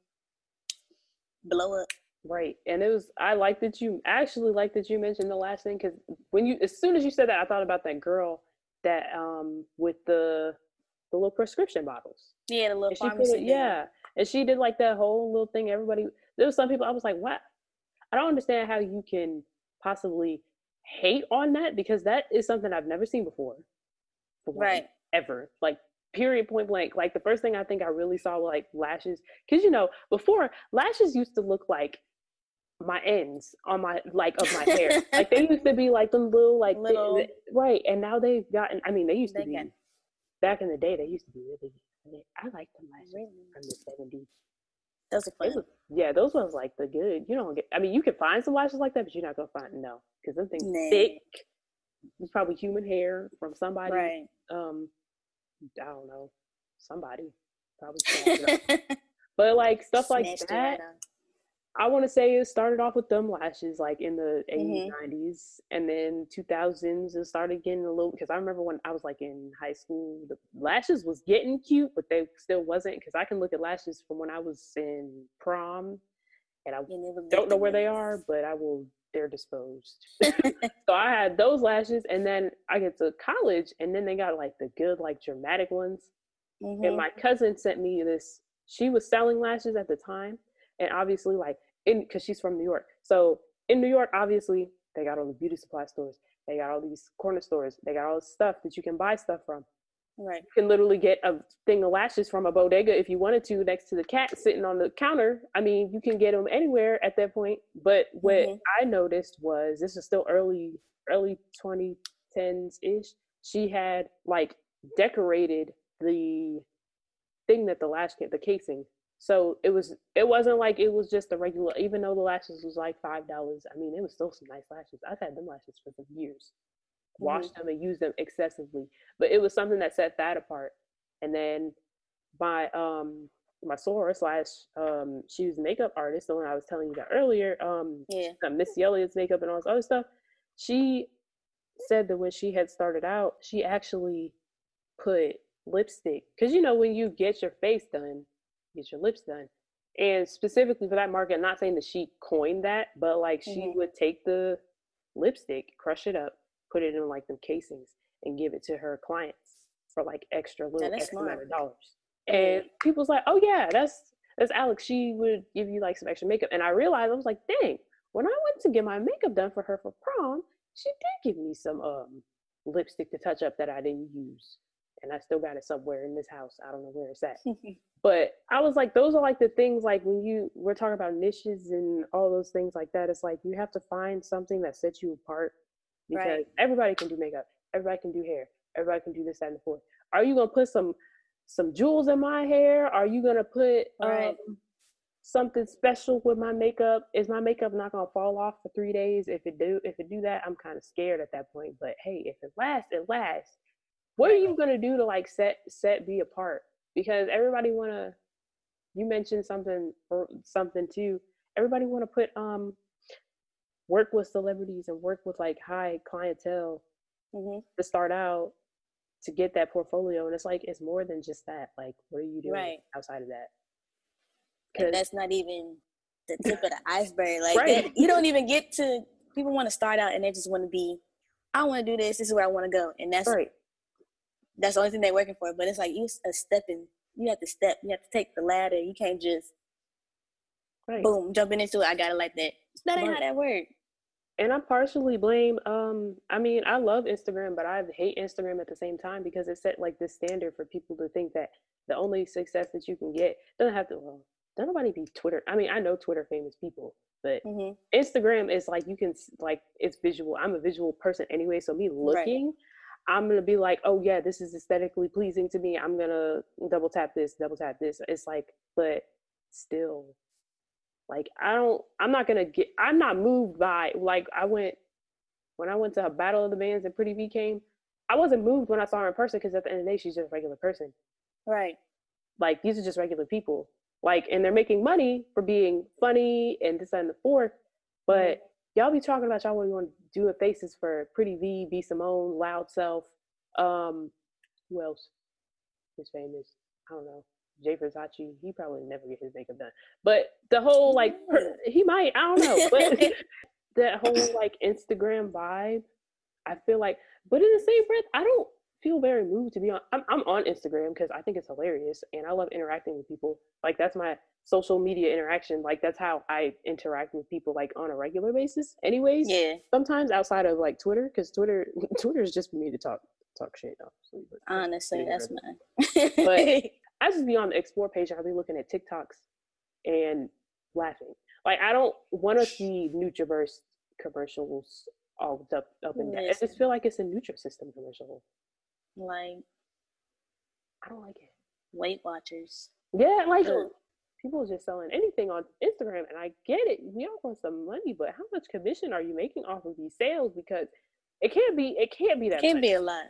blow up. Right. And it was I like that you actually like that you mentioned the last thing because when you as soon as you said that I thought about that girl that um with the the little prescription bottles. Yeah, the little pharmacy. it, yeah. And she did like that whole little thing. Everybody there was some people I was like, what? I don't understand how you can possibly hate on that because that is something I've never seen before. for Right. Ever. Like period point blank. Like the first thing I think I really saw were like lashes. Cause you know, before lashes used to look like my ends on my like of my hair. like they used to be like them little like Little- right. And now they've gotten I mean they used to be got- back in the day they used to be really really- I like them lashes Really? from the seventies. Those are fun. yeah, those ones like the good. You don't get. I mean, you can find some lashes like that, but you're not gonna find no because them things Nah. thick. It's probably human hair from somebody. Right. Um, I don't know, somebody probably. snatched it up. but like stuff like Snatched that, right. I want to say it started off with thumb lashes like in the 80s, Mhm. 90s, and then 2000s it started getting a little because I remember when I was like in high school, the lashes was getting cute, but they still wasn't because I can look at lashes from when I was in prom, and I And don't know where they are, but I will. They're disposed. so I had those lashes, and then I get to college, and then they got like the good, like dramatic ones. And Mhm. my cousin sent me this. She was selling lashes at the time, and obviously, like in because she's from New York. So in New York, obviously, they got all the beauty supply stores. They got all these corner stores. They got all this stuff that you can buy stuff from. Right. You can literally get a thing of lashes from a bodega if you wanted to, next to the cat sitting on the counter. I mean, you can get them anywhere at that point. But what Mhm. I noticed was this is still early, early 2010s ish. She had like decorated the thing that the lash came, the casing. So it was, it wasn't like it was just the regular. Even though the lashes was like five dollars, I mean, it was still some nice lashes. I've had them lashes for some years washed them and used them excessively. But it was something that set that apart. And then my um my soror slash um she was a makeup artist, the one I was telling you about earlier, um Yeah. Missy Elliott's makeup and all this other stuff. She said that when she had started out, she actually put lipstick because you know when you get your face done, get your lips done, and specifically for that market, not saying that she coined that, but like she Mhm. would take the lipstick, crush it up, put it in like them casings, and give it to her clients for like extra little that's X amount of dollars. And people's like, oh yeah, that's that's Alex. She would give you like some extra makeup. And I realized I was like, dang, when I went to get my makeup done for her for prom, she did give me some um lipstick to touch up that I didn't use. And I still got it somewhere in this house. I don't know where it's at. But I was like, those are like the things like when you we're talking about niches and all those things like that. It's like you have to find something that sets you apart because Right. everybody can do makeup, everybody can do hair, everybody can do this, that, and the fourth. Are you gonna put some some jewels in my hair? Are you gonna put Right. um, something special with my makeup? Is my makeup not gonna fall off for three days? If it do, if it do that, I'm kind of scared at that point. But hey, if it lasts, it lasts. What are you gonna do to like set set be apart? Because everybody wanna. You mentioned something or something too. Everybody wanna put um work with celebrities and work with like high clientele Mhm. to start out to get that portfolio and it's like it's more than just that like what are you doing Right. outside of that And that's not even the tip of the iceberg. Like Right. that, you don't even get to. People want to start out and they just want to be. I want to do this. This is where I want to go, and that's right that's the only thing they're working for. But it's like you a stepping. You have to step. You have to take the ladder. You can't just right boom jumping into it. I got it like that. That ain't Right. how that works. and i partially blame um i mean i love instagram but i hate instagram at the same time because it set like this standard for people to think that the only success that you can get doesn't have to well don't nobody be twitter i mean i know twitter famous people but hmm Instagram is like you can like it's visual. I'm a visual person anyway, so me looking, I'm gonna be like, oh yeah, this is aesthetically pleasing to me. I'm gonna double tap this, double tap this. It's like, but still, like I don't. I'm not gonna get. I'm not moved by like I went when I went to a Battle of the Bands and Pretty Vee came. I wasn't moved when I saw her in person because at the end of the day, she's just a regular person. Right. Like these are just regular people. Like, and they're making money for being funny and this and the fourth. But mm-hmm. Y'all be talking about y'all want to do a faces for Pretty Vee, B Simone, Loud Self. Um, who else is famous? I don't know. Jay Versace, he probably never get his makeup done. But the whole like he might, I don't know. But that whole like Instagram vibe, I feel like but in the same breath, I don't feel very moved to be on I'm I'm on Instagram because I think it's hilarious and I love interacting with people. Like that's my social media interaction. Like that's how I interact with people like on a regular basis. Anyways. Yeah. Sometimes outside of like Twitter, because Twitter Twitter is just for me to talk talk shit, obviously. Honestly, that's mine. but I just be on the explore page I'll be looking at TikToks and laughing. Like I don't want to see NutraBurst commercials all up up and down. I just feel like it's a Nutrisystem commercial. Like I don't like it. Weight Watchers. Yeah, like Ugh. People just selling anything on Instagram, and I get it. We all want some money, but how much commission are you making off of these sales? Because it can't be. It can't be that. It can't be a lot.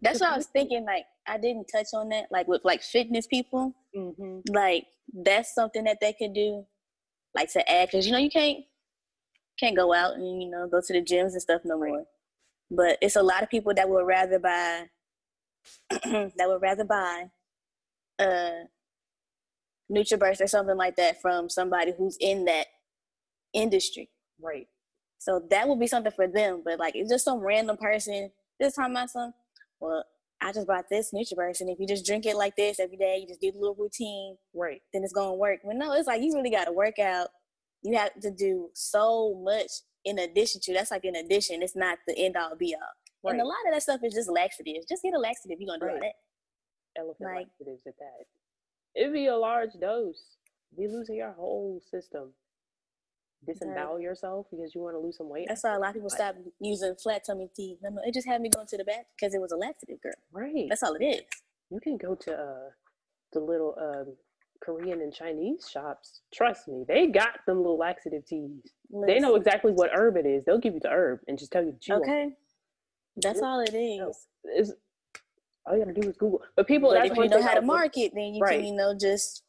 That's what I was thinking. Like I didn't touch on that. Like with like fitness people, mm-hmm. like that's something that they could do, like to add. Because you know you can't can't go out and you know go to the gyms and stuff no more. But it's a lot of people that would rather buy that would rather buy uh NutraBurst or something like that from somebody who's in that industry. Right. So that would be something for them. But like it's just some random person this time my son, well, I just bought this NutraBurst and if you just drink it like this every day, you just do a little routine, right, then it's gonna work. But no, it's like you really gotta work out you have to do so much in addition to that's like an addition. It's not the end all be all. Right. And a lot of that stuff is just laxatives. Just get a laxative. You're gonna do right. all that. Elephant like, laxatives at that. It'd be a large dose. Be losing your whole system. Disembowel yourself because you want to lose some weight. That's why a lot of people stop using flat tummy tea. It just had me going to the bath because it was a laxative, girl. Right. That's all it is. You can go to uh, the little um, Korean and Chinese shops, trust me, they got them little laxative teas. They know exactly what herb it is. They'll give you the herb and just tell you to chew. Okay, that's all it is. It's, all you gotta do is Google. But people, but if you know how to market, then you right. can, you know, just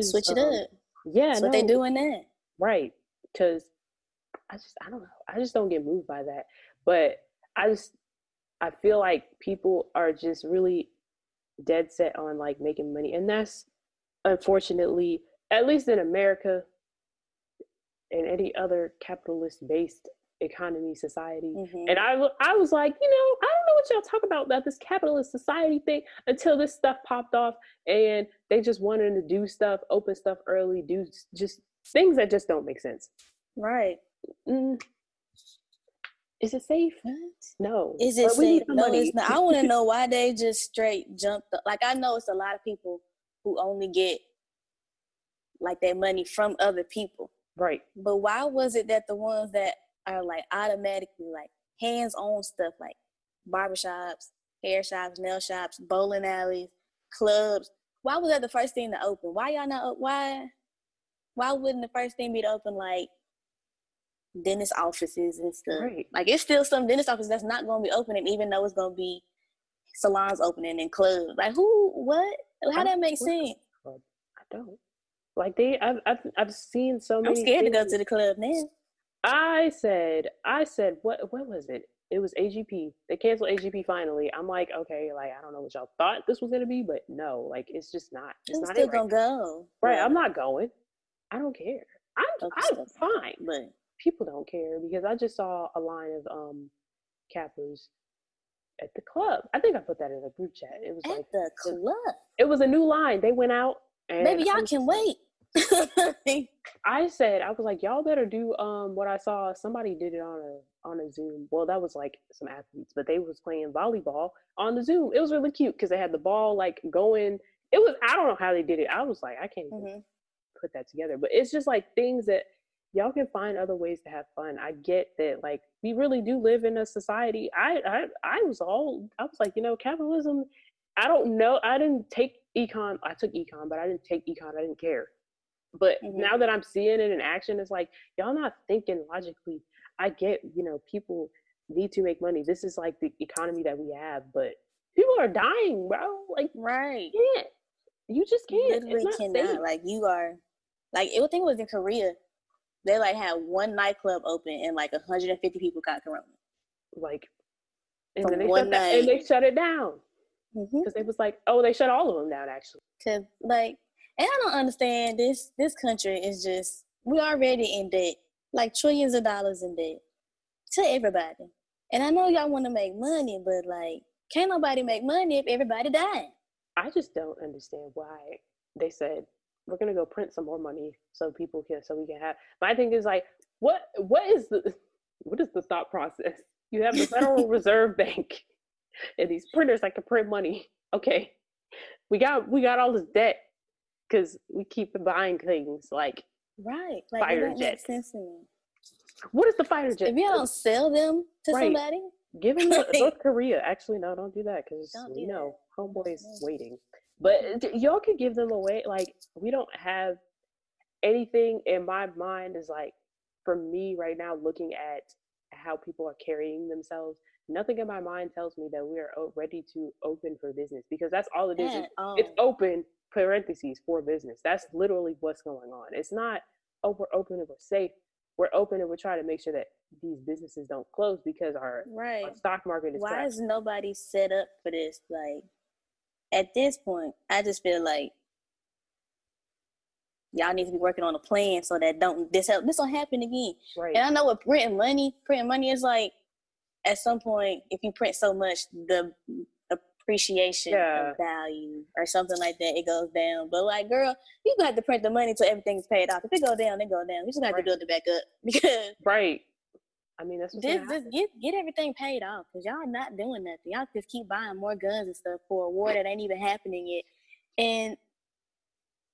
switch it um, up. Yeah, that's no. what they doing that. Right, because I just, I don't know, I just don't get moved by that. But I just, I feel like people are just really dead set on like making money, and that's unfortunately, at least in America and any other capitalist based economy society. Mm-hmm. And I I was like, you know, I don't know what y'all talk about about this capitalist society thing until this stuff popped off and they just wanted to do stuff, open stuff early, do just things that just don't make sense. Right. Mm. Is it safe? What? No. Is it safe? No, it's not. I want to know why they just straight jumped. Up. Like I know it's a lot of people who only get like their money from other people. Right. But why was it that the ones that are like automatically like hands-on stuff like barbershops, hair shops, nail shops, bowling alleys, clubs, why was that the first thing to open? Why y'all not why why wouldn't the first thing be to open like dentist offices and stuff? Right. Like it's still some dentist offices that's not gonna be opening even though it's gonna be salons opening and clubs. Like who what? How that make sense? I don't. Like they, I've, I've, I've seen so many. I'm scared things. to go to the club now. I said, I said, what, what was it? It was AGP. They canceled AGP finally. I'm like, okay, like I don't know what y'all thought this was gonna be, but no, like it's just not. It's not still it right gonna now. go. Right, I'm not going. I don't care. I'm, I'm fine, but people don't care because I just saw a line of um cappers at the club. I think I put that in a group chat. It was at like the club. It was a new line. They went out and maybe y'all can wait. I said I was like, y'all better do um what I saw. Somebody did it on a on a Zoom. Well, that was like some athletes, but they was playing volleyball on the Zoom. It was really cute because they had the ball like going. It was I don't know how they did it. I was like, I can't mm-hmm. put that together. But it's just like things that y'all can find other ways to have fun. I get that like we really do live in a society. I I I was all I was like, you know, capitalism. I don't know. I didn't take econ. I took econ, but I didn't take econ. I didn't care. But mm-hmm. now that I'm seeing it in action, it's like y'all not thinking logically. I get, you know, people need to make money. This is like the economy that we have, but people are dying, bro. Like, right? You can't. You just can't. You literally cannot. Safe. Like you are, like it. I think it was in Korea. They like had one nightclub open and like 150 people got corona. Like, and then they shut that, and they shut it down because mm-hmm. it was like, oh, they shut all of them down actually. Cause like, and I don't understand this. This country is just we already in debt, like trillions of dollars in debt to everybody. And I know y'all want to make money, but like, can't nobody make money if everybody dying. I just don't understand why they said we're gonna go print some more money so people can so we can have. My thing is like, what what is the what is the thought process? You have the Federal Reserve Bank and these printers that can print money. Okay, we got we got all this debt because we keep buying things like right like fighter jets. sense to me. What is the fighter jet? If you don't sell them to right. somebody, give them North Korea. Actually, no, don't do that because you know homeboy's waiting. But y'all could give them away. Like we don't have anything in my mind. Is like for me right now, looking at how people are carrying themselves. Nothing in my mind tells me that we are ready to open for business because that's all it is. Um, it's open parentheses for business. That's literally what's going on. It's not oh we're open and we're safe we're open and we're trying to make sure that these businesses don't close because our, right. our stock market is. Why crashing. is nobody set up for this? Like, at this point, I just feel like y'all need to be working on a plan so that don't this help this don't happen again. Right. And I know with printing money, printing money is like at some point, if you print so much, the appreciation yeah. of value or something like that, it goes down. But like, girl, you got to print the money till everything's paid off. If it go down, it go down. You just got right. to build it back up because right. I mean, that's just, just get get everything paid off because y'all not doing nothing. Y'all just keep buying more guns and stuff for a war that ain't even happening yet, and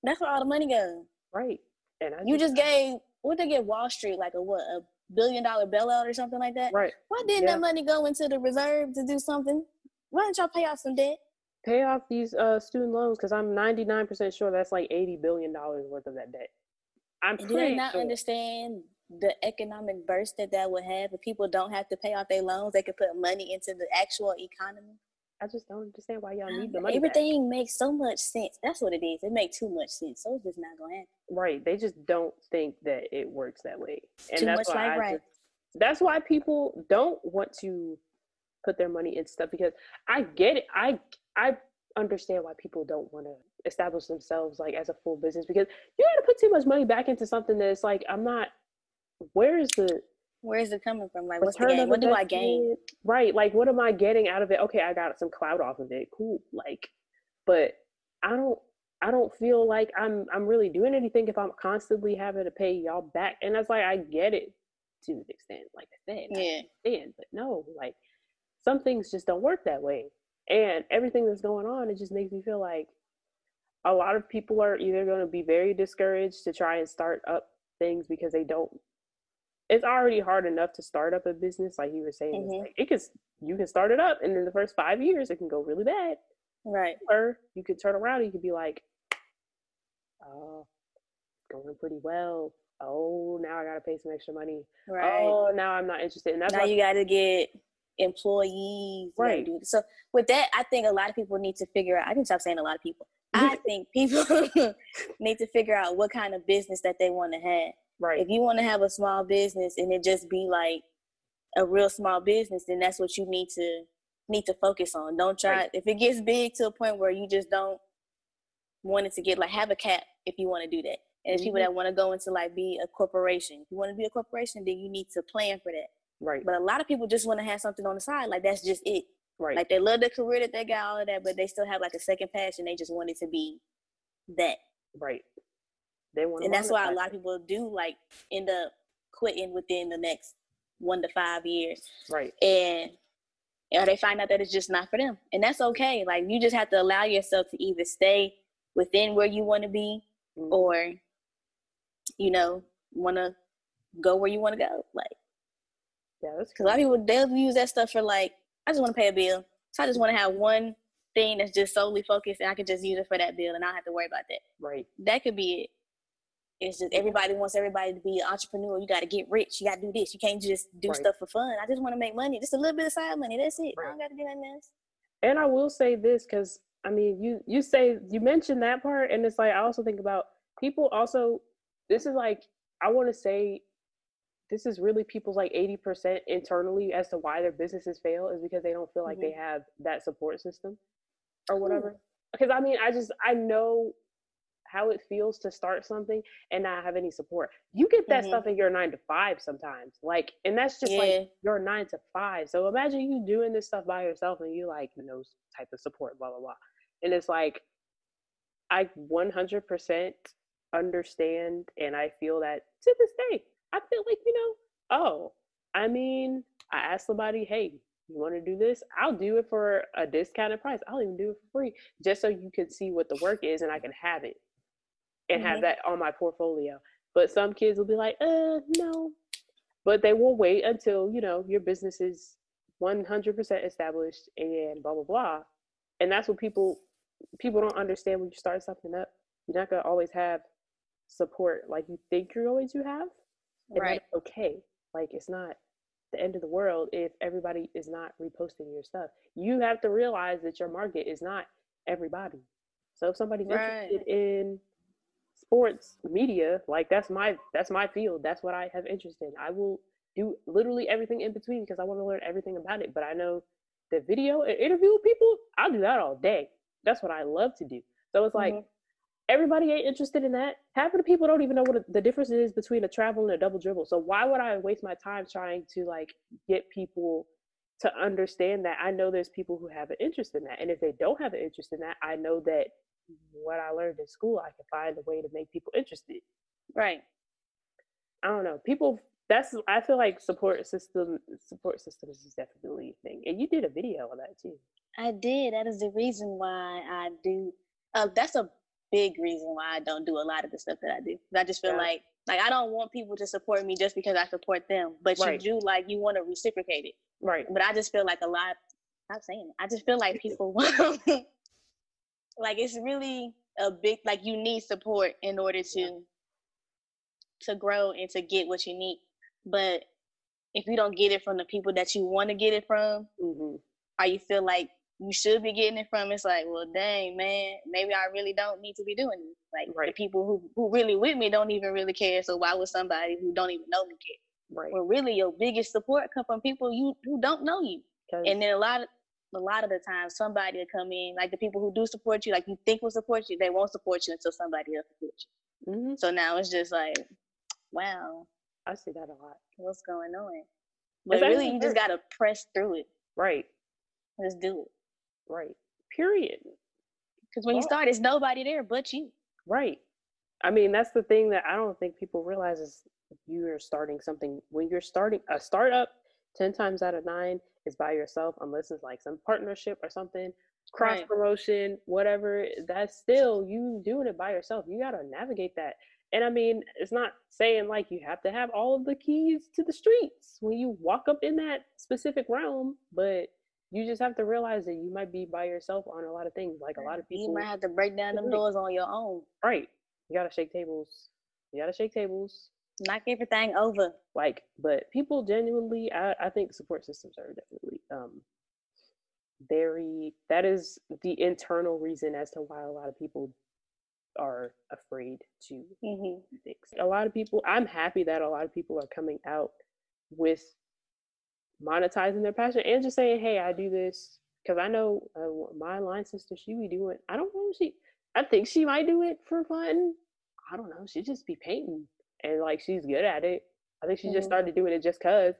that's where all the money goes. Right. And I you just, just gave what they give Wall Street like a what a billion dollar bailout or something like that. Right. Why didn't yeah. that money go into the reserve to do something? Why don't y'all pay off some debt? Pay off these uh, student loans because I'm 99% sure that's like 80 billion dollars worth of that debt. I'm and do they not sure. understand the economic burst that that would have if people don't have to pay off their loans? They could put money into the actual economy. I just don't understand why y'all need the money. Everything back. makes so much sense. That's what it is. It makes too much sense. So it's just not gonna happen. Right. They just don't think that it works that way. And too that's much why like right. Just, that's why people don't want to put their money in stuff because I get it. I I understand why people don't want to establish themselves like as a full business because you got to put too much money back into something that's like I'm not. Where is the where is it coming from? Like, what's the gain? What do I gain? Right. Like, what am I getting out of it? Okay, I got some clout off of it. Cool. Like, but I don't. I don't feel like I'm. I'm really doing anything if I'm constantly having to pay y'all back. And that's like I get it to an extent. Like I said, yeah. I understand, but no, like some things just don't work that way. And everything that's going on, it just makes me feel like a lot of people are either going to be very discouraged to try and start up things because they don't. It's already hard enough to start up a business, like you were saying. Mm-hmm. Like it can you can start it up, and in the first five years, it can go really bad. Right. Or you could turn around and you could be like, "Oh, going pretty well. Oh, now I got to pay some extra money. Right. Oh, now I'm not interested." And that's now you got to get employees. Right. So with that, I think a lot of people need to figure out. I can stop saying a lot of people. I think people need to figure out what kind of business that they want to have. Right. If you want to have a small business and it just be like a real small business, then that's what you need to need to focus on. Don't try right. if it gets big to a point where you just don't want it to get like have a cap if you want to do that. And mm-hmm. people that want to go into like be a corporation. If you want to be a corporation, then you need to plan for that. Right. But a lot of people just want to have something on the side. Like that's just it. Right. Like they love the career that they got all of that, but they still have like a second passion. They just want it to be that. Right. They want. And that's why a lot of people do like end up quitting within the next one to five years. Right. And or they find out that it's just not for them, and that's okay. Like you just have to allow yourself to either stay within where you want to be, mm-hmm. or you know, want to go where you want to go. Like because a lot of people they'll use that stuff for like, I just want to pay a bill, so I just want to have one thing that's just solely focused, and I can just use it for that bill, and I don't have to worry about that. Right. That could be it. it's just everybody wants everybody to be an entrepreneur. You got to get rich. You got to do this. You can't just do right. stuff for fun. I just want to make money, just a little bit of side money. That's it. Right. I don't got to do nothing else. And I will say this because I mean, you you say you mentioned that part, and it's like I also think about people. Also, this is like I want to say this is really people's like 80% internally as to why their businesses fail is because they don't feel like mm-hmm. they have that support system or whatever. Because I mean, I just I know how it feels to start something and not have any support. You get that mm-hmm. stuff in your nine to five sometimes. Like, and that's just yeah. like your nine to five. So imagine you doing this stuff by yourself and you like no type of support, blah blah blah. And it's like I 100% understand and I feel that to this day. I feel like, you know, oh, I mean, I asked somebody, hey, you want to do this? I'll do it for a discounted price. I'll even do it for free just so you can see what the work is and I can have it and mm-hmm. have that on my portfolio. But some kids will be like, uh, no. But they will wait until, you know, your business is 100% established and blah, blah, blah. And that's what people, people don't understand when you start something up. You're not going to always have support like you think you're going to have. And right. okay. Like it's not the end of the world if everybody is not reposting your stuff. You have to realize that your market is not everybody. So if somebody's right. interested in sports media, like that's my that's my field. That's what I have interest in. I will do literally everything in between because I want to learn everything about it. But I know the video and interview people, I'll do that all day. That's what I love to do. So it's like mm-hmm. Everybody ain't interested in that. Half of the people don't even know what the difference is between a travel and a double dribble. So why would I waste my time trying to like get people to understand that I know there's people who have an interest in that. And if they don't have an interest in that, I know that what I learned in school, I can find a way to make people interested. Right. I don't know. People that's I feel like support system support systems is definitely a thing. And you did a video on that too. I did. That is the reason why I do uh, that's a big reason why I don't do a lot of the stuff that I do. I just feel yeah. like like I don't want people to support me just because I support them. But right. you do like you want to reciprocate it. Right. But I just feel like a lot I'm saying it. I just feel like people want like it's really a big like you need support in order to yeah. to grow and to get what you need but if you don't get it from the people that you want to get it from mm-hmm. or you feel like you should be getting it from it's like well dang man maybe i really don't need to be doing this like right. the people who, who really with me don't even really care so why would somebody who don't even know me care right well really your biggest support come from people you who don't know you and then a lot of a lot of the time somebody will come in, like the people who do support you, like you think will support you, they won't support you until somebody else supports you. Mm-hmm. So now it's just like, wow. I see that a lot. What's going on? But really, you just gotta press through it. Right. Just do it. Right. Period. Because when you start, it's nobody there but you. Right. I mean, that's the thing that I don't think people realize is you are starting something when you're starting a startup 10 times out of 9 is by yourself unless it's like some partnership or something cross right. promotion whatever that's still you doing it by yourself you got to navigate that and i mean it's not saying like you have to have all of the keys to the streets when you walk up in that specific realm but you just have to realize that you might be by yourself on a lot of things like a lot of people you might have to break down them doors on your own right you got to shake tables you got to shake tables knock everything over. Like, but people genuinely, I, I think support systems are definitely um very. That is the internal reason as to why a lot of people are afraid to mm-hmm. things. A lot of people. I'm happy that a lot of people are coming out with monetizing their passion and just saying, "Hey, I do this." Because I know uh, my line sister, she be doing. I don't know. She, I think she might do it for fun. I don't know. She just be painting and like she's good at it. I think she mm-hmm. just started doing it just cause,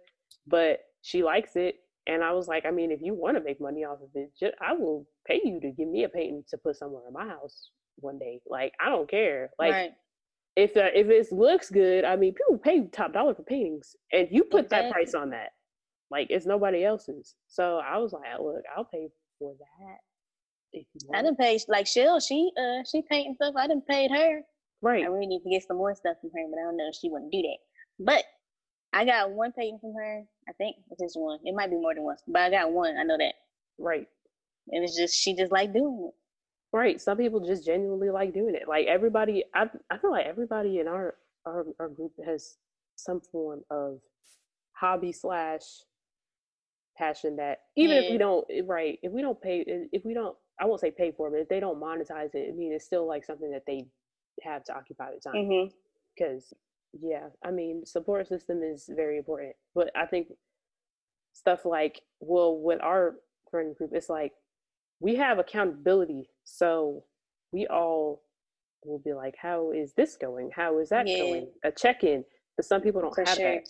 but she likes it. And I was like, I mean, if you want to make money off of it, just, I will pay you to give me a painting to put somewhere in my house one day. Like I don't care. Like right. if uh, if it looks good, I mean, people pay top dollar for paintings, and you put exactly. that price on that. Like it's nobody else's. So I was like, look, I'll pay for that. I didn't pay like Shell. She uh she painting stuff. I didn't pay her. Right. I really need to get some more stuff from her, but I don't know if she wouldn't do that. But I got one painting from her. I think it's just one. It might be more than one, but I got one. I know that. Right. And it's just she just like doing it. Right. Some people just genuinely like doing it. Like everybody, I I feel like everybody in our our, our group has some form of hobby slash passion that even yeah. if we don't eh, right if we don't pay eh, if we don't I won't say pay for it, but if they don't monetize it, I mean it's still like something that they have to occupy the time. Because mm-hmm. yeah, I mean support system is very important, but I think stuff like well with our friend group, it's like we have accountability, so we all will be like, how is this going? How is that yeah. going? A check in. But some people don't For have sure. that.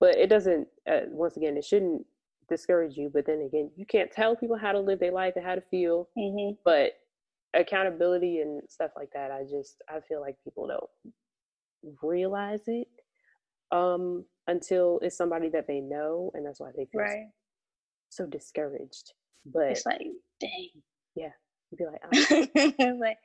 But it doesn't. Uh, once again, it shouldn't discourage you. But then again, you can't tell people how to live their life and how to feel. Mm-hmm. But accountability and stuff like that, I just I feel like people don't realize it um, until it's somebody that they know, and that's why they feel right. so, so discouraged. But it's like, dang, yeah, you'd be like, oh. like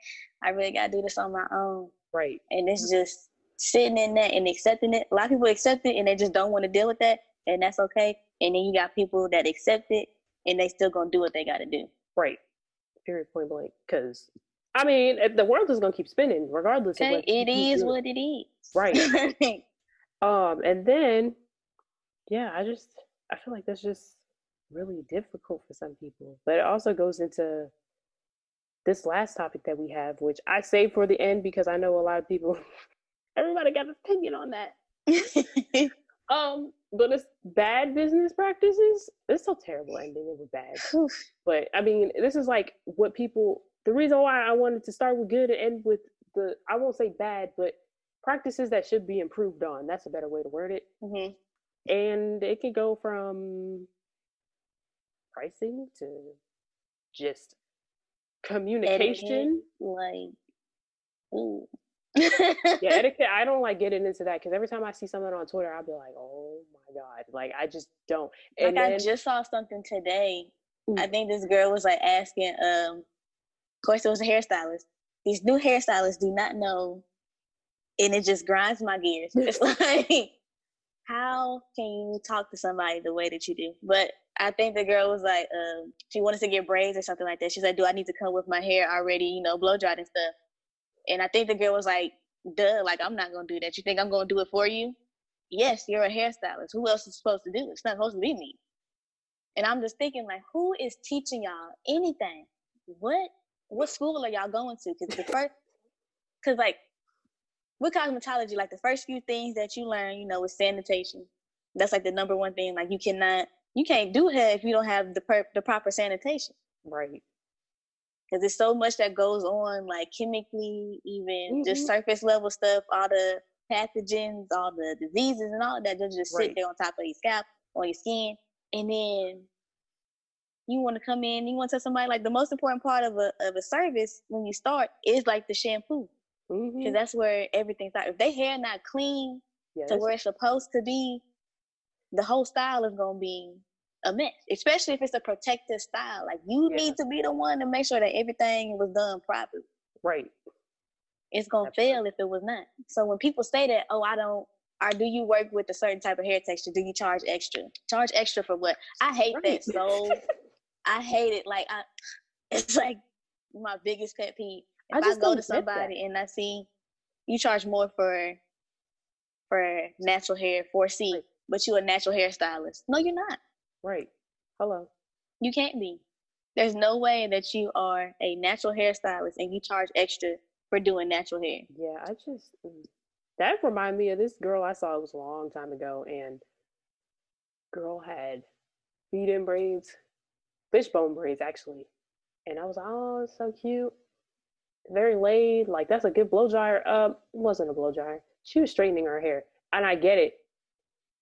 I really gotta do this on my own, right? And it's just sitting in that and accepting it. A lot of people accept it and they just don't want to deal with that, and that's okay. And then you got people that accept it and they still gonna do what they gotta do. Right. Period. Point blank. Because I mean, the world is gonna keep spinning regardless. Okay, of what it is what it is. Right. um, and then, yeah, I just I feel like that's just really difficult for some people. But it also goes into this last topic that we have, which I save for the end because I know a lot of people everybody got an opinion on that. um, but it's bad business practices. It's so terrible ending. It was bad. but I mean, this is like what people. The reason why I wanted to start with good and end with the I won't say bad, but practices that should be improved on. That's a better way to word it. Mm-hmm. And it can go from pricing to just communication. like, ooh yeah, etiquette. I don't like getting into that because every time I see something on Twitter, I'll be like, "Oh my god!" Like I just don't. And like then, I just saw something today. Ooh. I think this girl was like asking. Um, of course, it was a hairstylist. These new hairstylists do not know, and it just grinds my gears. It's like, how can you talk to somebody the way that you do? But I think the girl was like, um, she wanted to get braids or something like that. She's like, "Do I need to come with my hair already, you know, blow dried and stuff?" And I think the girl was like, duh, like I'm not gonna do that. You think I'm gonna do it for you? Yes, you're a hairstylist. Who else is supposed to do it? It's not supposed to be me. And I'm just thinking, like, who is teaching y'all anything? What what school are y'all going to? Because the first, because like with cosmetology, like the first few things that you learn, you know, is sanitation. That's like the number one thing. Like you cannot, you can't do hair if you don't have the per- the proper sanitation. Right because there's so much that goes on, like chemically, even mm-hmm. just surface level stuff, all the pathogens, all the diseases, and all that. just right. sit there on top of your scalp, on your skin, and then you want to come in, you want to tell somebody like the most important part of a of a service when you start is like the shampoo, because mm-hmm. that's where everything starts. If their hair not clean yes. to where it's supposed to be, the whole style is gonna be a mess, especially if it's a protective style. Like you yeah. need to be the one to make sure that everything was done properly. Right. It's gonna Absolutely. fail if it was not. So when people say that, oh, I don't, or do you work with a certain type of hair texture? Do you charge extra? Charge extra for what? I hate right. that so. I hate it. Like I, it's like my biggest pet peeve. If I, I go to somebody and I see you charge more for for natural hair, for C, right. but you're a natural hairstylist. No, you're not. Right. Hello. You can't be. There's no way that you are a natural hairstylist and you charge extra for doing natural hair. Yeah, I just mm, that reminded me of this girl I saw. It was a long time ago, and girl had feed-in braids, fishbone braids actually, and I was like, oh, so cute, very laid. Like that's a good blow dryer. Um, it wasn't a blow dryer. She was straightening her hair, and I get it.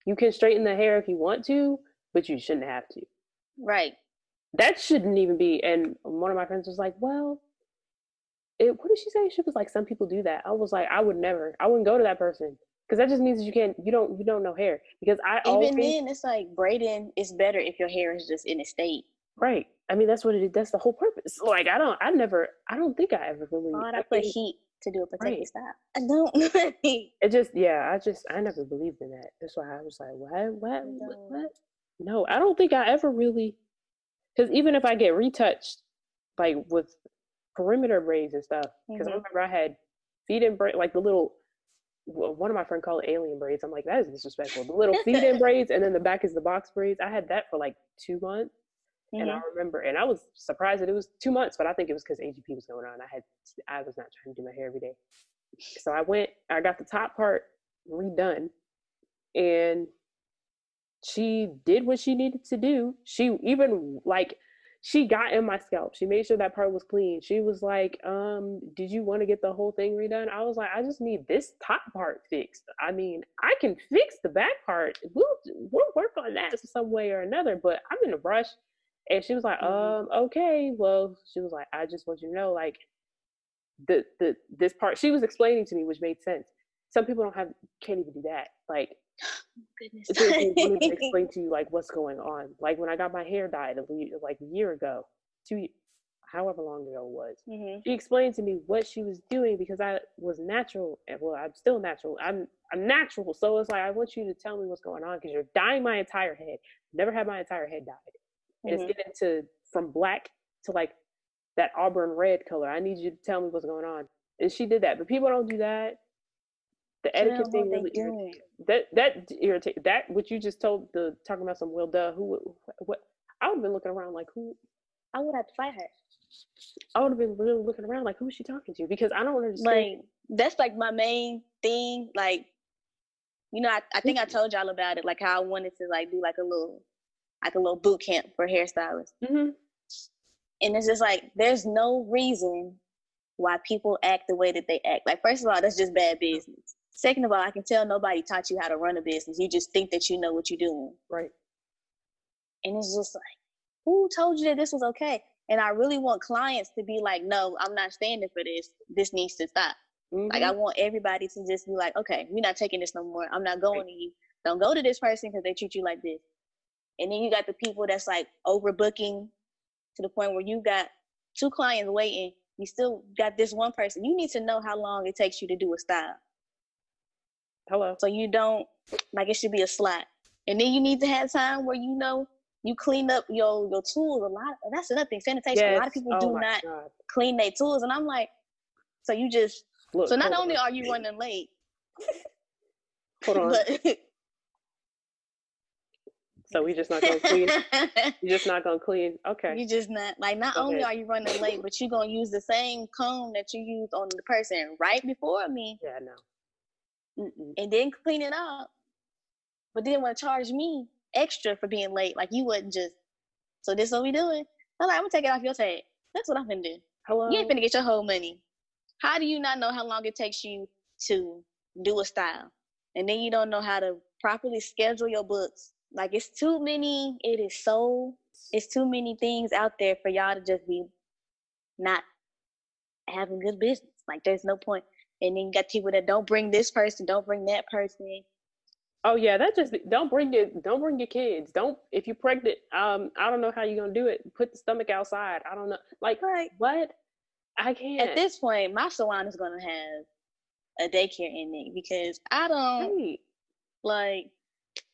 You can straighten the hair if you want to, but you shouldn't have to. Right. That shouldn't even be. And one of my friends was like, well, it, what did she say? She was like, some people do that. I was like, I would never. I wouldn't go to that person because that just means you can't. You don't. You don't know hair because I even always, then it's like braiding is better if your hair is just in a state. Right. I mean, that's what it is. That's the whole purpose. Like, I don't. I never. I don't think I ever really. Why would I put heat to do a protective right. style? I don't. it just. Yeah. I just. I never believed in that. That's why I was like, what? What? What? what? No, I don't think I ever really, because even if I get retouched, like with perimeter braids and stuff because mm-hmm. I remember I had feed-in braids, like the little one of my friends called it alien braids. I'm like, that is disrespectful. The little feed-in braids and then the back is the box braids. I had that for like two months. Mm-hmm. And I mm-hmm. remember, and I was surprised that it was two months, but I think it was because AGP was going on. I had, I was not trying to do my hair every day. So I went, I got the top part redone and she did what she needed to do. She even like she got in my scalp. She made sure that part was clean. She was like, um, did you want to get the whole thing redone? I was like, I just need this top part fixed. I mean, I can fix the back part. We'll we'll work on that some way or another, but I'm in a rush. And she was like, mm-hmm. um, okay. Well, she was like, I just want you to know, like, the the this part she was explaining to me, which made sense. Some people don't have can't even do that. Like Goodness. explain to you like what's going on. Like when I got my hair dyed like a year ago, two, however long ago it was. Mm-hmm. She explained to me what she was doing because I was natural. And Well, I'm still natural. I'm I'm natural, so it's like I want you to tell me what's going on because you're dyeing my entire head. Never had my entire head dyed, and mm-hmm. it's getting to from black to like that auburn red color. I need you to tell me what's going on. And she did that, but people don't do that the etiquette thing really that that irritate that what you just told the talking about some Will Duh who what I would have been looking around like who I would have to fight her. I would have been really looking around like who's she talking to because I don't understand. Like that's like my main thing. Like you know, I, I think I told y'all about it. Like how I wanted to like do like a little like a little boot camp for hairstylists. Mm-hmm. And it's just like there's no reason why people act the way that they act. Like first of all, that's just bad business. Second of all, I can tell nobody taught you how to run a business. You just think that you know what you're doing. Right. And it's just like, who told you that this was okay? And I really want clients to be like, no, I'm not standing for this. This needs to stop. Mm-hmm. Like I want everybody to just be like, okay, we're not taking this no more. I'm not going right. to you. Don't go to this person because they treat you like this. And then you got the people that's like overbooking to the point where you got two clients waiting. You still got this one person. You need to know how long it takes you to do a style. Hello. So you don't like it should be a slot. And then you need to have time where you know you clean up your your tools a lot. That's another thing. Sanitation. Yes. A lot of people oh do not God. clean their tools, and I'm like, so you just Look, so not only on. are you running late, hold on. But, so we just not gonna clean. you just not gonna clean. Okay. You just not like not okay. only are you running late, but you're gonna use the same comb that you used on the person right before me. Yeah, no. Mm-mm. and then clean it up, but then want to charge me extra for being late. Like you wouldn't just. So this is what we doing? I'm like, I'm gonna take it off your tag. That's what I'm gonna do. Hello. You ain't finna get your whole money. How do you not know how long it takes you to do a style, and then you don't know how to properly schedule your books? Like it's too many. It is so. It's too many things out there for y'all to just be not having good business. Like there's no point and then you got people that don't bring this person, don't bring that person. Oh yeah, that just don't bring your don't bring your kids. Don't if you're pregnant. Um, I don't know how you're gonna do it. Put the stomach outside. I don't know. Like right. what? I can't. At this point, my salon is gonna have a daycare in it because I don't right. like.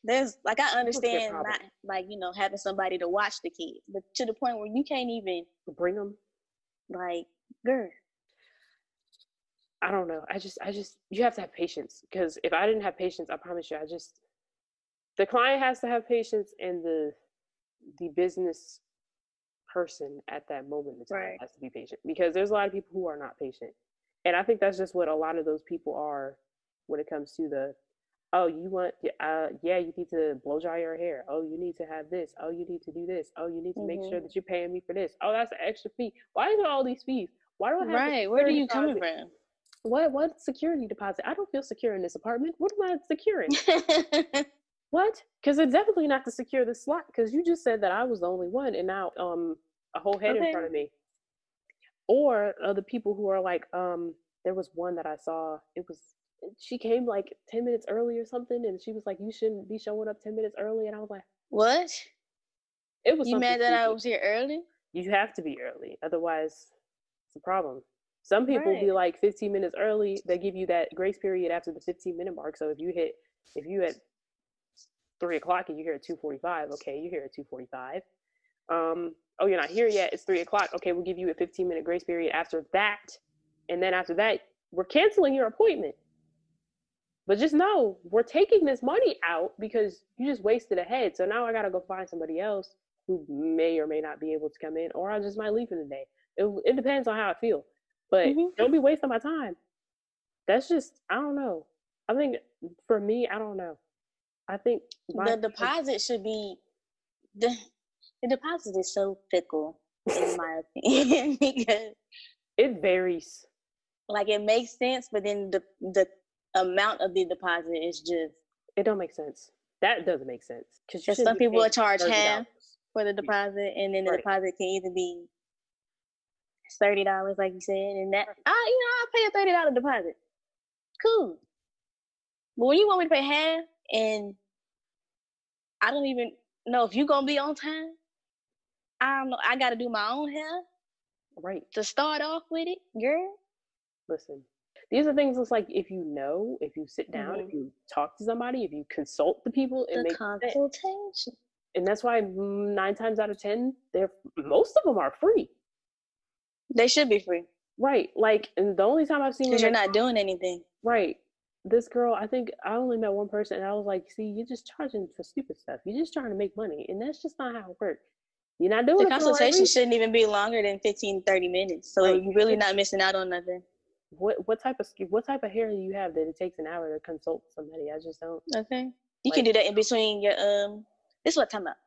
There's like I understand not like you know having somebody to watch the kids, but to the point where you can't even bring them. Like, girl, I don't know. I just, I just, you have to have patience because if I didn't have patience, I promise you, I just, the client has to have patience and the, the business person at that moment in time right. has to be patient because there's a lot of people who are not patient. And I think that's just what a lot of those people are when it comes to the, oh, you want, uh, yeah, you need to blow dry your hair. Oh, you need to have this. Oh, you need to do this. Oh, you need to mm-hmm. make sure mm-hmm. that you're paying me for this. Oh, that's an extra fee. Why are there all these fees? Why do I have right? Where are you coming from? What what security deposit? I don't feel secure in this apartment. What am I securing? what? Because it's definitely not to secure the slot. Because you just said that I was the only one, and now um a whole head okay. in front of me. Or uh, the people who are like, um, there was one that I saw. It was she came like ten minutes early or something, and she was like, "You shouldn't be showing up ten minutes early," and I was like, "What?" It was you mad that I was here early? You have to be early, otherwise, it's a problem. Some people right. be like 15 minutes early. They give you that grace period after the 15 minute mark. So if you hit, if you at three o'clock and you hear at 2:45, okay, you're here at 2:45. Um, oh, you're not here yet. It's three o'clock. Okay, we'll give you a 15 minute grace period after that. And then after that, we're canceling your appointment. But just know we're taking this money out because you just wasted a head. So now I got to go find somebody else who may or may not be able to come in, or I just might leave for the day. It, it depends on how I feel. But mm-hmm. don't be wasting my time. That's just, I don't know. I think for me, I don't know. I think the deposit should be the the deposit is so fickle in my opinion because it varies. Like it makes sense, but then the the amount of the deposit is just it don't make sense. That doesn't make sense because some people will charge half for the deposit, and then the right. deposit can either be thirty dollars, like you said, and that I you know I'll pay a thirty dollar deposit. Cool. But when you want me to pay half and I don't even know if you're gonna be on time, I don't know. I gotta do my own hair. Right. To start off with it, girl. Listen. These are things it's like if you know, if you sit down, mm-hmm. if you talk to somebody, if you consult the people, and the consultation. Sense. And that's why nine times out of ten, they're most of them are free. They should be free. Right. Like, and the only time I've seen because you're not doing anything. Right. This girl, I think I only met one person, and I was like, "See, you're just charging for stupid stuff. You're just trying to make money, and that's just not how it works. You're not doing the consultation shouldn't even be longer than 15, 30 minutes. So you're really not missing out on nothing. What what type of what type of hair do you have that it takes an hour to consult somebody? I just don't. Okay, you like, can do that in between your um. This is what I'm talking about.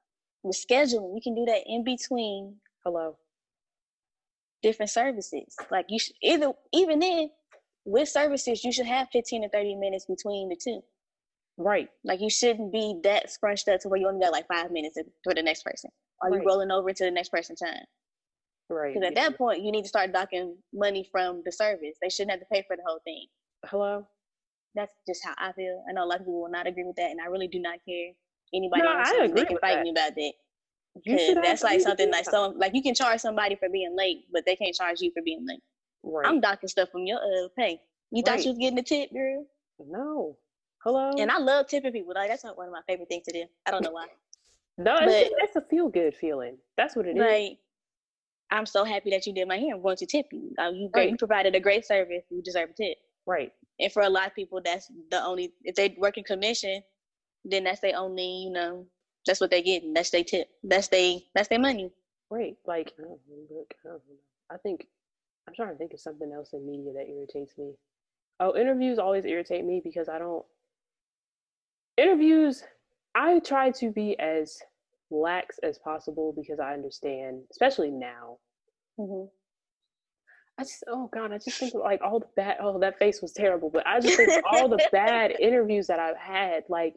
With scheduling, we can do that in between. Hello different services. Like you should either even then with services you should have 15 to 30 minutes between the two. Right. Like you shouldn't be that scrunched up to where you only got like five minutes for the next person. Are right. you rolling over to the next person's time? Right. Because at yeah. that point you need to start docking money from the service. They shouldn't have to pay for the whole thing. Hello? That's just how I feel. I know a lot of people will not agree with that and I really do not care. Anybody no, else I agree they can fight that. me about that. Because that's like something like so like you can charge somebody for being late, but they can't charge you for being late. Right. I'm docking stuff from your uh pay. You right. thought you was getting a tip, girl? No. Hello. And I love tipping people. Like that's not one of my favorite things to do. I don't know why. no, but, it's, it's a feel good feeling. That's what it like, is. I'm so happy that you did my hair. I'm going to tip you. Uh, you, right. you provided a great service. You deserve a tip. Right. And for a lot of people, that's the only if they work in commission, then that's their only you know that's what they get. That's their tip. That's they. That's their money. Right. Like, look, I think I'm trying to think of something else in media that irritates me. Oh, interviews always irritate me because I don't. Interviews, I try to be as lax as possible because I understand, especially now. Mm-hmm. I just, oh God, I just think like all the bad, oh, that face was terrible, but I just think all the bad interviews that I've had, like,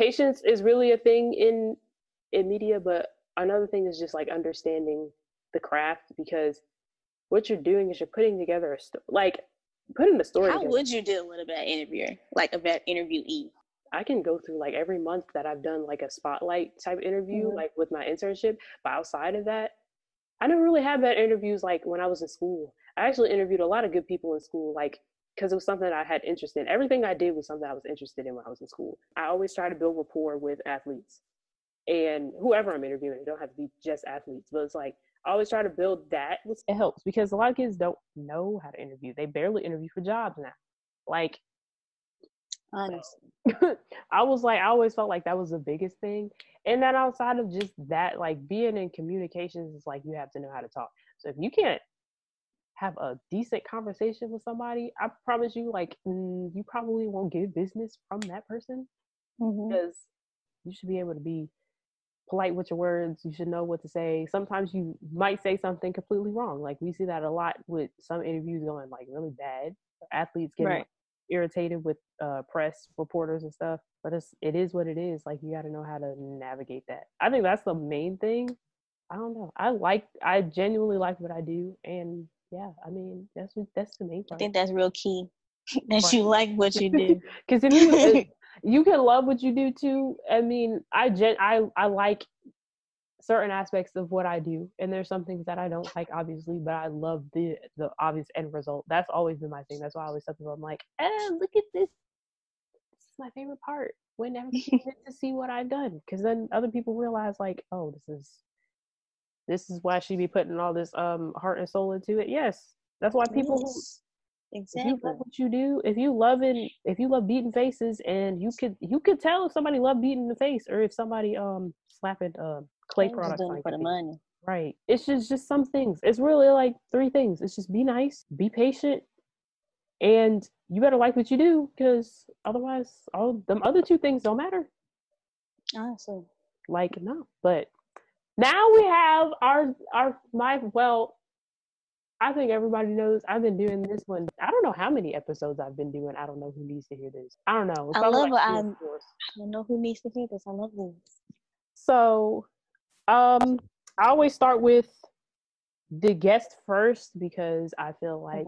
patience is really a thing in in media but another thing is just like understanding the craft because what you're doing is you're putting together a sto- like putting the story how together. would you deal with a bad interviewer like a bad interviewee I can go through like every month that I've done like a spotlight type interview, mm-hmm. like with my internship. But outside of that, I never really had bad interviews like when I was in school. I actually interviewed a lot of good people in school. Like because it was something I had interest in. Everything I did was something I was interested in when I was in school. I always try to build rapport with athletes and whoever I'm interviewing. It don't have to be just athletes, but it's like I always try to build that. It helps because a lot of kids don't know how to interview. They barely interview for jobs now. Like, honestly, I was like, I always felt like that was the biggest thing. And then outside of just that, like being in communications is like you have to know how to talk. So if you can't have a decent conversation with somebody, I promise you, like, mm, you probably won't get business from that person mm-hmm. because you should be able to be polite with your words. You should know what to say. Sometimes you might say something completely wrong. Like we see that a lot with some interviews going like really bad. Athletes getting right. irritated with uh, press reporters and stuff. But it's it is what it is. Like you got to know how to navigate that. I think that's the main thing. I don't know. I like I genuinely like what I do, and yeah, I mean that's that's the main part. I think that's real key that you like what you do. Because if you you can love what you do too. I mean, I gen I I like certain aspects of what I do, and there's some things that I don't like, obviously, but I love the the obvious end result. That's always been my thing. That's why I always tell people, I'm like, eh, look at this. This is my favorite part. Whenever everybody gets to see what I've done, because then other people realize, like, oh, this is this is why she be putting all this um heart and soul into it. Yes, that's why people Yes, exactly. if you love what you do, if you love it, if you love beating faces, and you could you could tell if somebody loved beating the face or if somebody um slapping uh, clay products it for the money. Right. It's just just some things. It's really like three things. It's just be nice, be patient, and you better like what you do because otherwise, all them other two things don't matter. Honestly. Like no. But now we have our our my well. I think everybody knows I've been doing this one. I don't know how many episodes I've been doing. I don't know who needs to hear this. I don't know. It's I love like I'm- I don't know who needs to hear this. I love this. So, um, I always start with the guest first because I feel like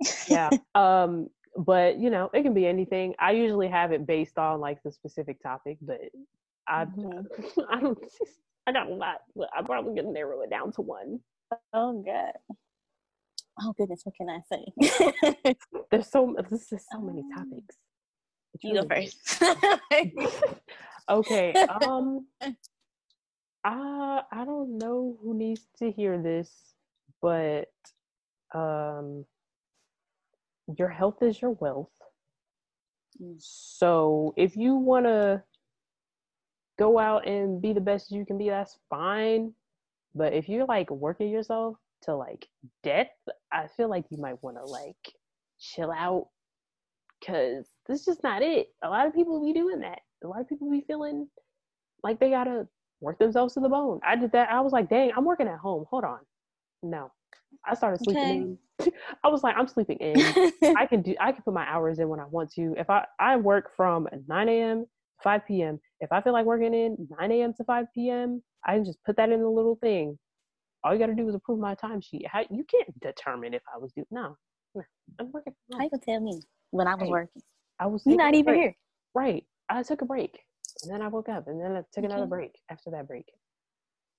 yeah um but you know it can be anything i usually have it based on like the specific topic but i Mhm. i don't i got a lot but i'm probably gonna narrow it down to one Oh God. Oh goodness, what can I say? there's so this is so many Um, topics It's you go first. okay um i i don't know who needs to hear this but um your health is your wealth Mm. So if you want to go out and be the best you can be, that's fine. But if you're like working yourself to like death, I feel like you might want to like chill out because this is just not it. A lot of people be doing that. A lot of people be feeling like they gotta work themselves to the bone. I did that. I was like, dang, I'm working at home. Hold on. No. I started sleeping Okay. in. I was like, I'm sleeping in. I can do I can put my hours in when I want to. If I I work from 9 a.m. 5 p.m. If I feel like working in 9 a.m. to 5 p.m., I can just put that in the little thing. All you got to do is approve my timesheet. How you can't determine if I was doing no. no, I'm working. How you gonna tell me when I was working? I was. You're not even here. Right. I took a break, and then I woke up, and then I took another break after that break.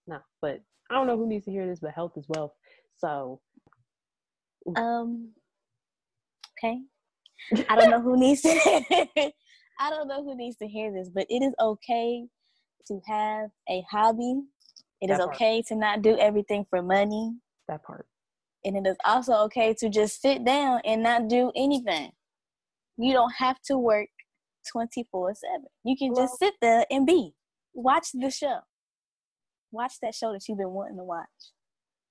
No, but I don't know who needs to hear this, but health is wealth. So Um. Okay. I don't know who needs to. I don't know who needs to hear this, but it is okay to have a hobby. It is That part. okay to not do everything for money, that part. and it is also okay to just sit down and not do anything. You don't have to work twenty four seven. You can Well- just sit there and be. Watch the show. Watch that show that you've been wanting to watch.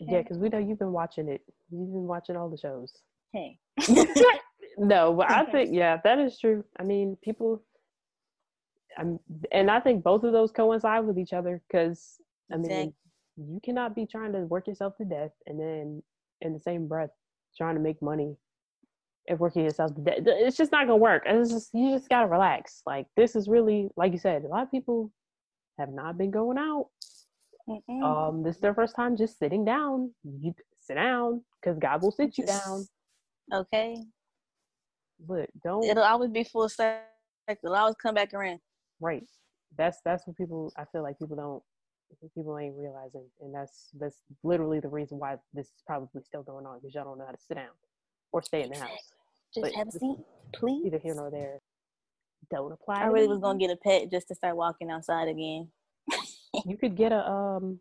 Yeah, because we know you've been watching it. You've been watching all the shows. Hey. no, but I think yeah, that is true. I mean, people, I'm, and I think both of those coincide with each other because I mean, Exactly. you cannot be trying to work yourself to death and then in the same breath trying to make money and working yourself to death. It's just not gonna work. And It's just you just gotta relax. Like this is really, like you said, a lot of people have not been going out. Mm-mm. Um, this is their first time just sitting down. You sit down because God will sit you down. Okay. But don't It'll always be full circle. It'll always come back around. right. That's that's what people. I feel like people don't. People ain't realizing, and that's that's literally the reason why this is probably still going on because y'all don't know how to sit down or stay in the house. Just But have a seat, please. Either here nor there. Don't apply. I really was gonna get a pet just to start walking outside again. You could get a um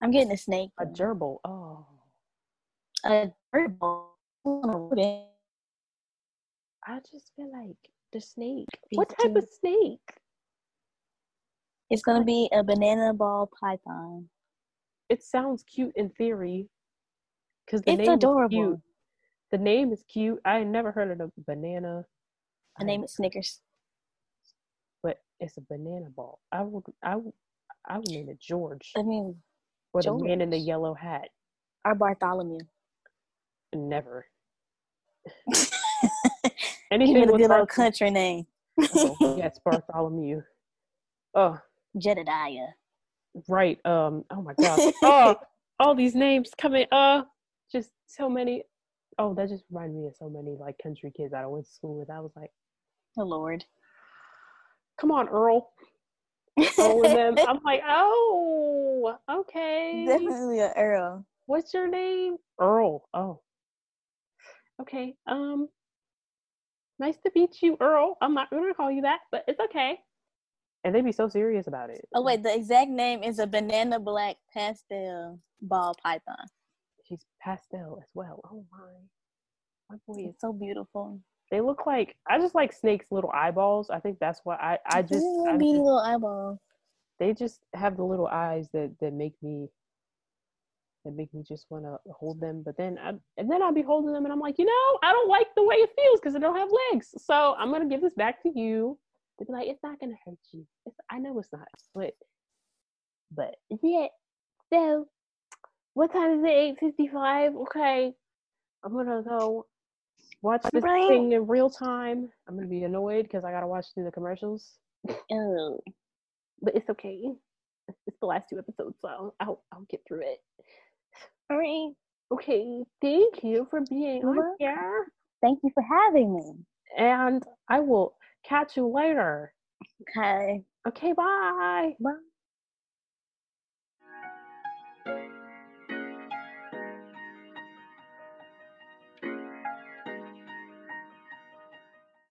I'm getting a snake. a gerbil. Oh, A gerbil. It's I just feel like the snake. What type of snake? It's gonna be a banana ball python. It sounds cute in theory. Because the It's name is cute. adorable. The name is cute. I never heard of a banana. The name is Snickers. but it's a banana ball. I would, I would, I would name it George I mean, or the man in the yellow hat. our Bartholomew. Never. Give Anything it a good old country name. oh, yes, Bartholomew. Oh, Jedediah. right. Um. Oh my God. Oh, all these names coming. Uh, just so many. Oh, that just reminded me of so many like country kids that I went to school with. I was like, Oh Lord. come on, Earl. Earl and them. I'm like, oh, okay. Definitely a Earl. What's your name? Earl. Oh. Okay. Um nice to meet you, Earl. I'm not gonna call you that, but it's okay. and they'd be so serious about it. Oh wait, the exact name is a banana black pastel ball python. She's pastel as well. Oh my, my boy is It's so beautiful. They look like I just like snakes' little eyeballs. I think that's what I I just, I beady little eyeballs. they just have the little eyes that that make me that make me just want to hold them. But then I and then I'll be holding them and I'm like, you know, I don't like the way it feels because I don't have legs. So I'm gonna give this back to you. They'd be like, it's not gonna hurt you. It's, I know it's not, but but yeah. So what time is it? Eight fifty five. Okay, I'm gonna go watch this Right. thing in real time. I'm gonna be annoyed because I gotta watch through the commercials Ew. but it's okay. It's, the last two episodes, so I'll I'll get through it. All right. Okay, thank you for being oh, here, Thank you for having me. and I will catch you later. Okay. Okay, bye. Bye.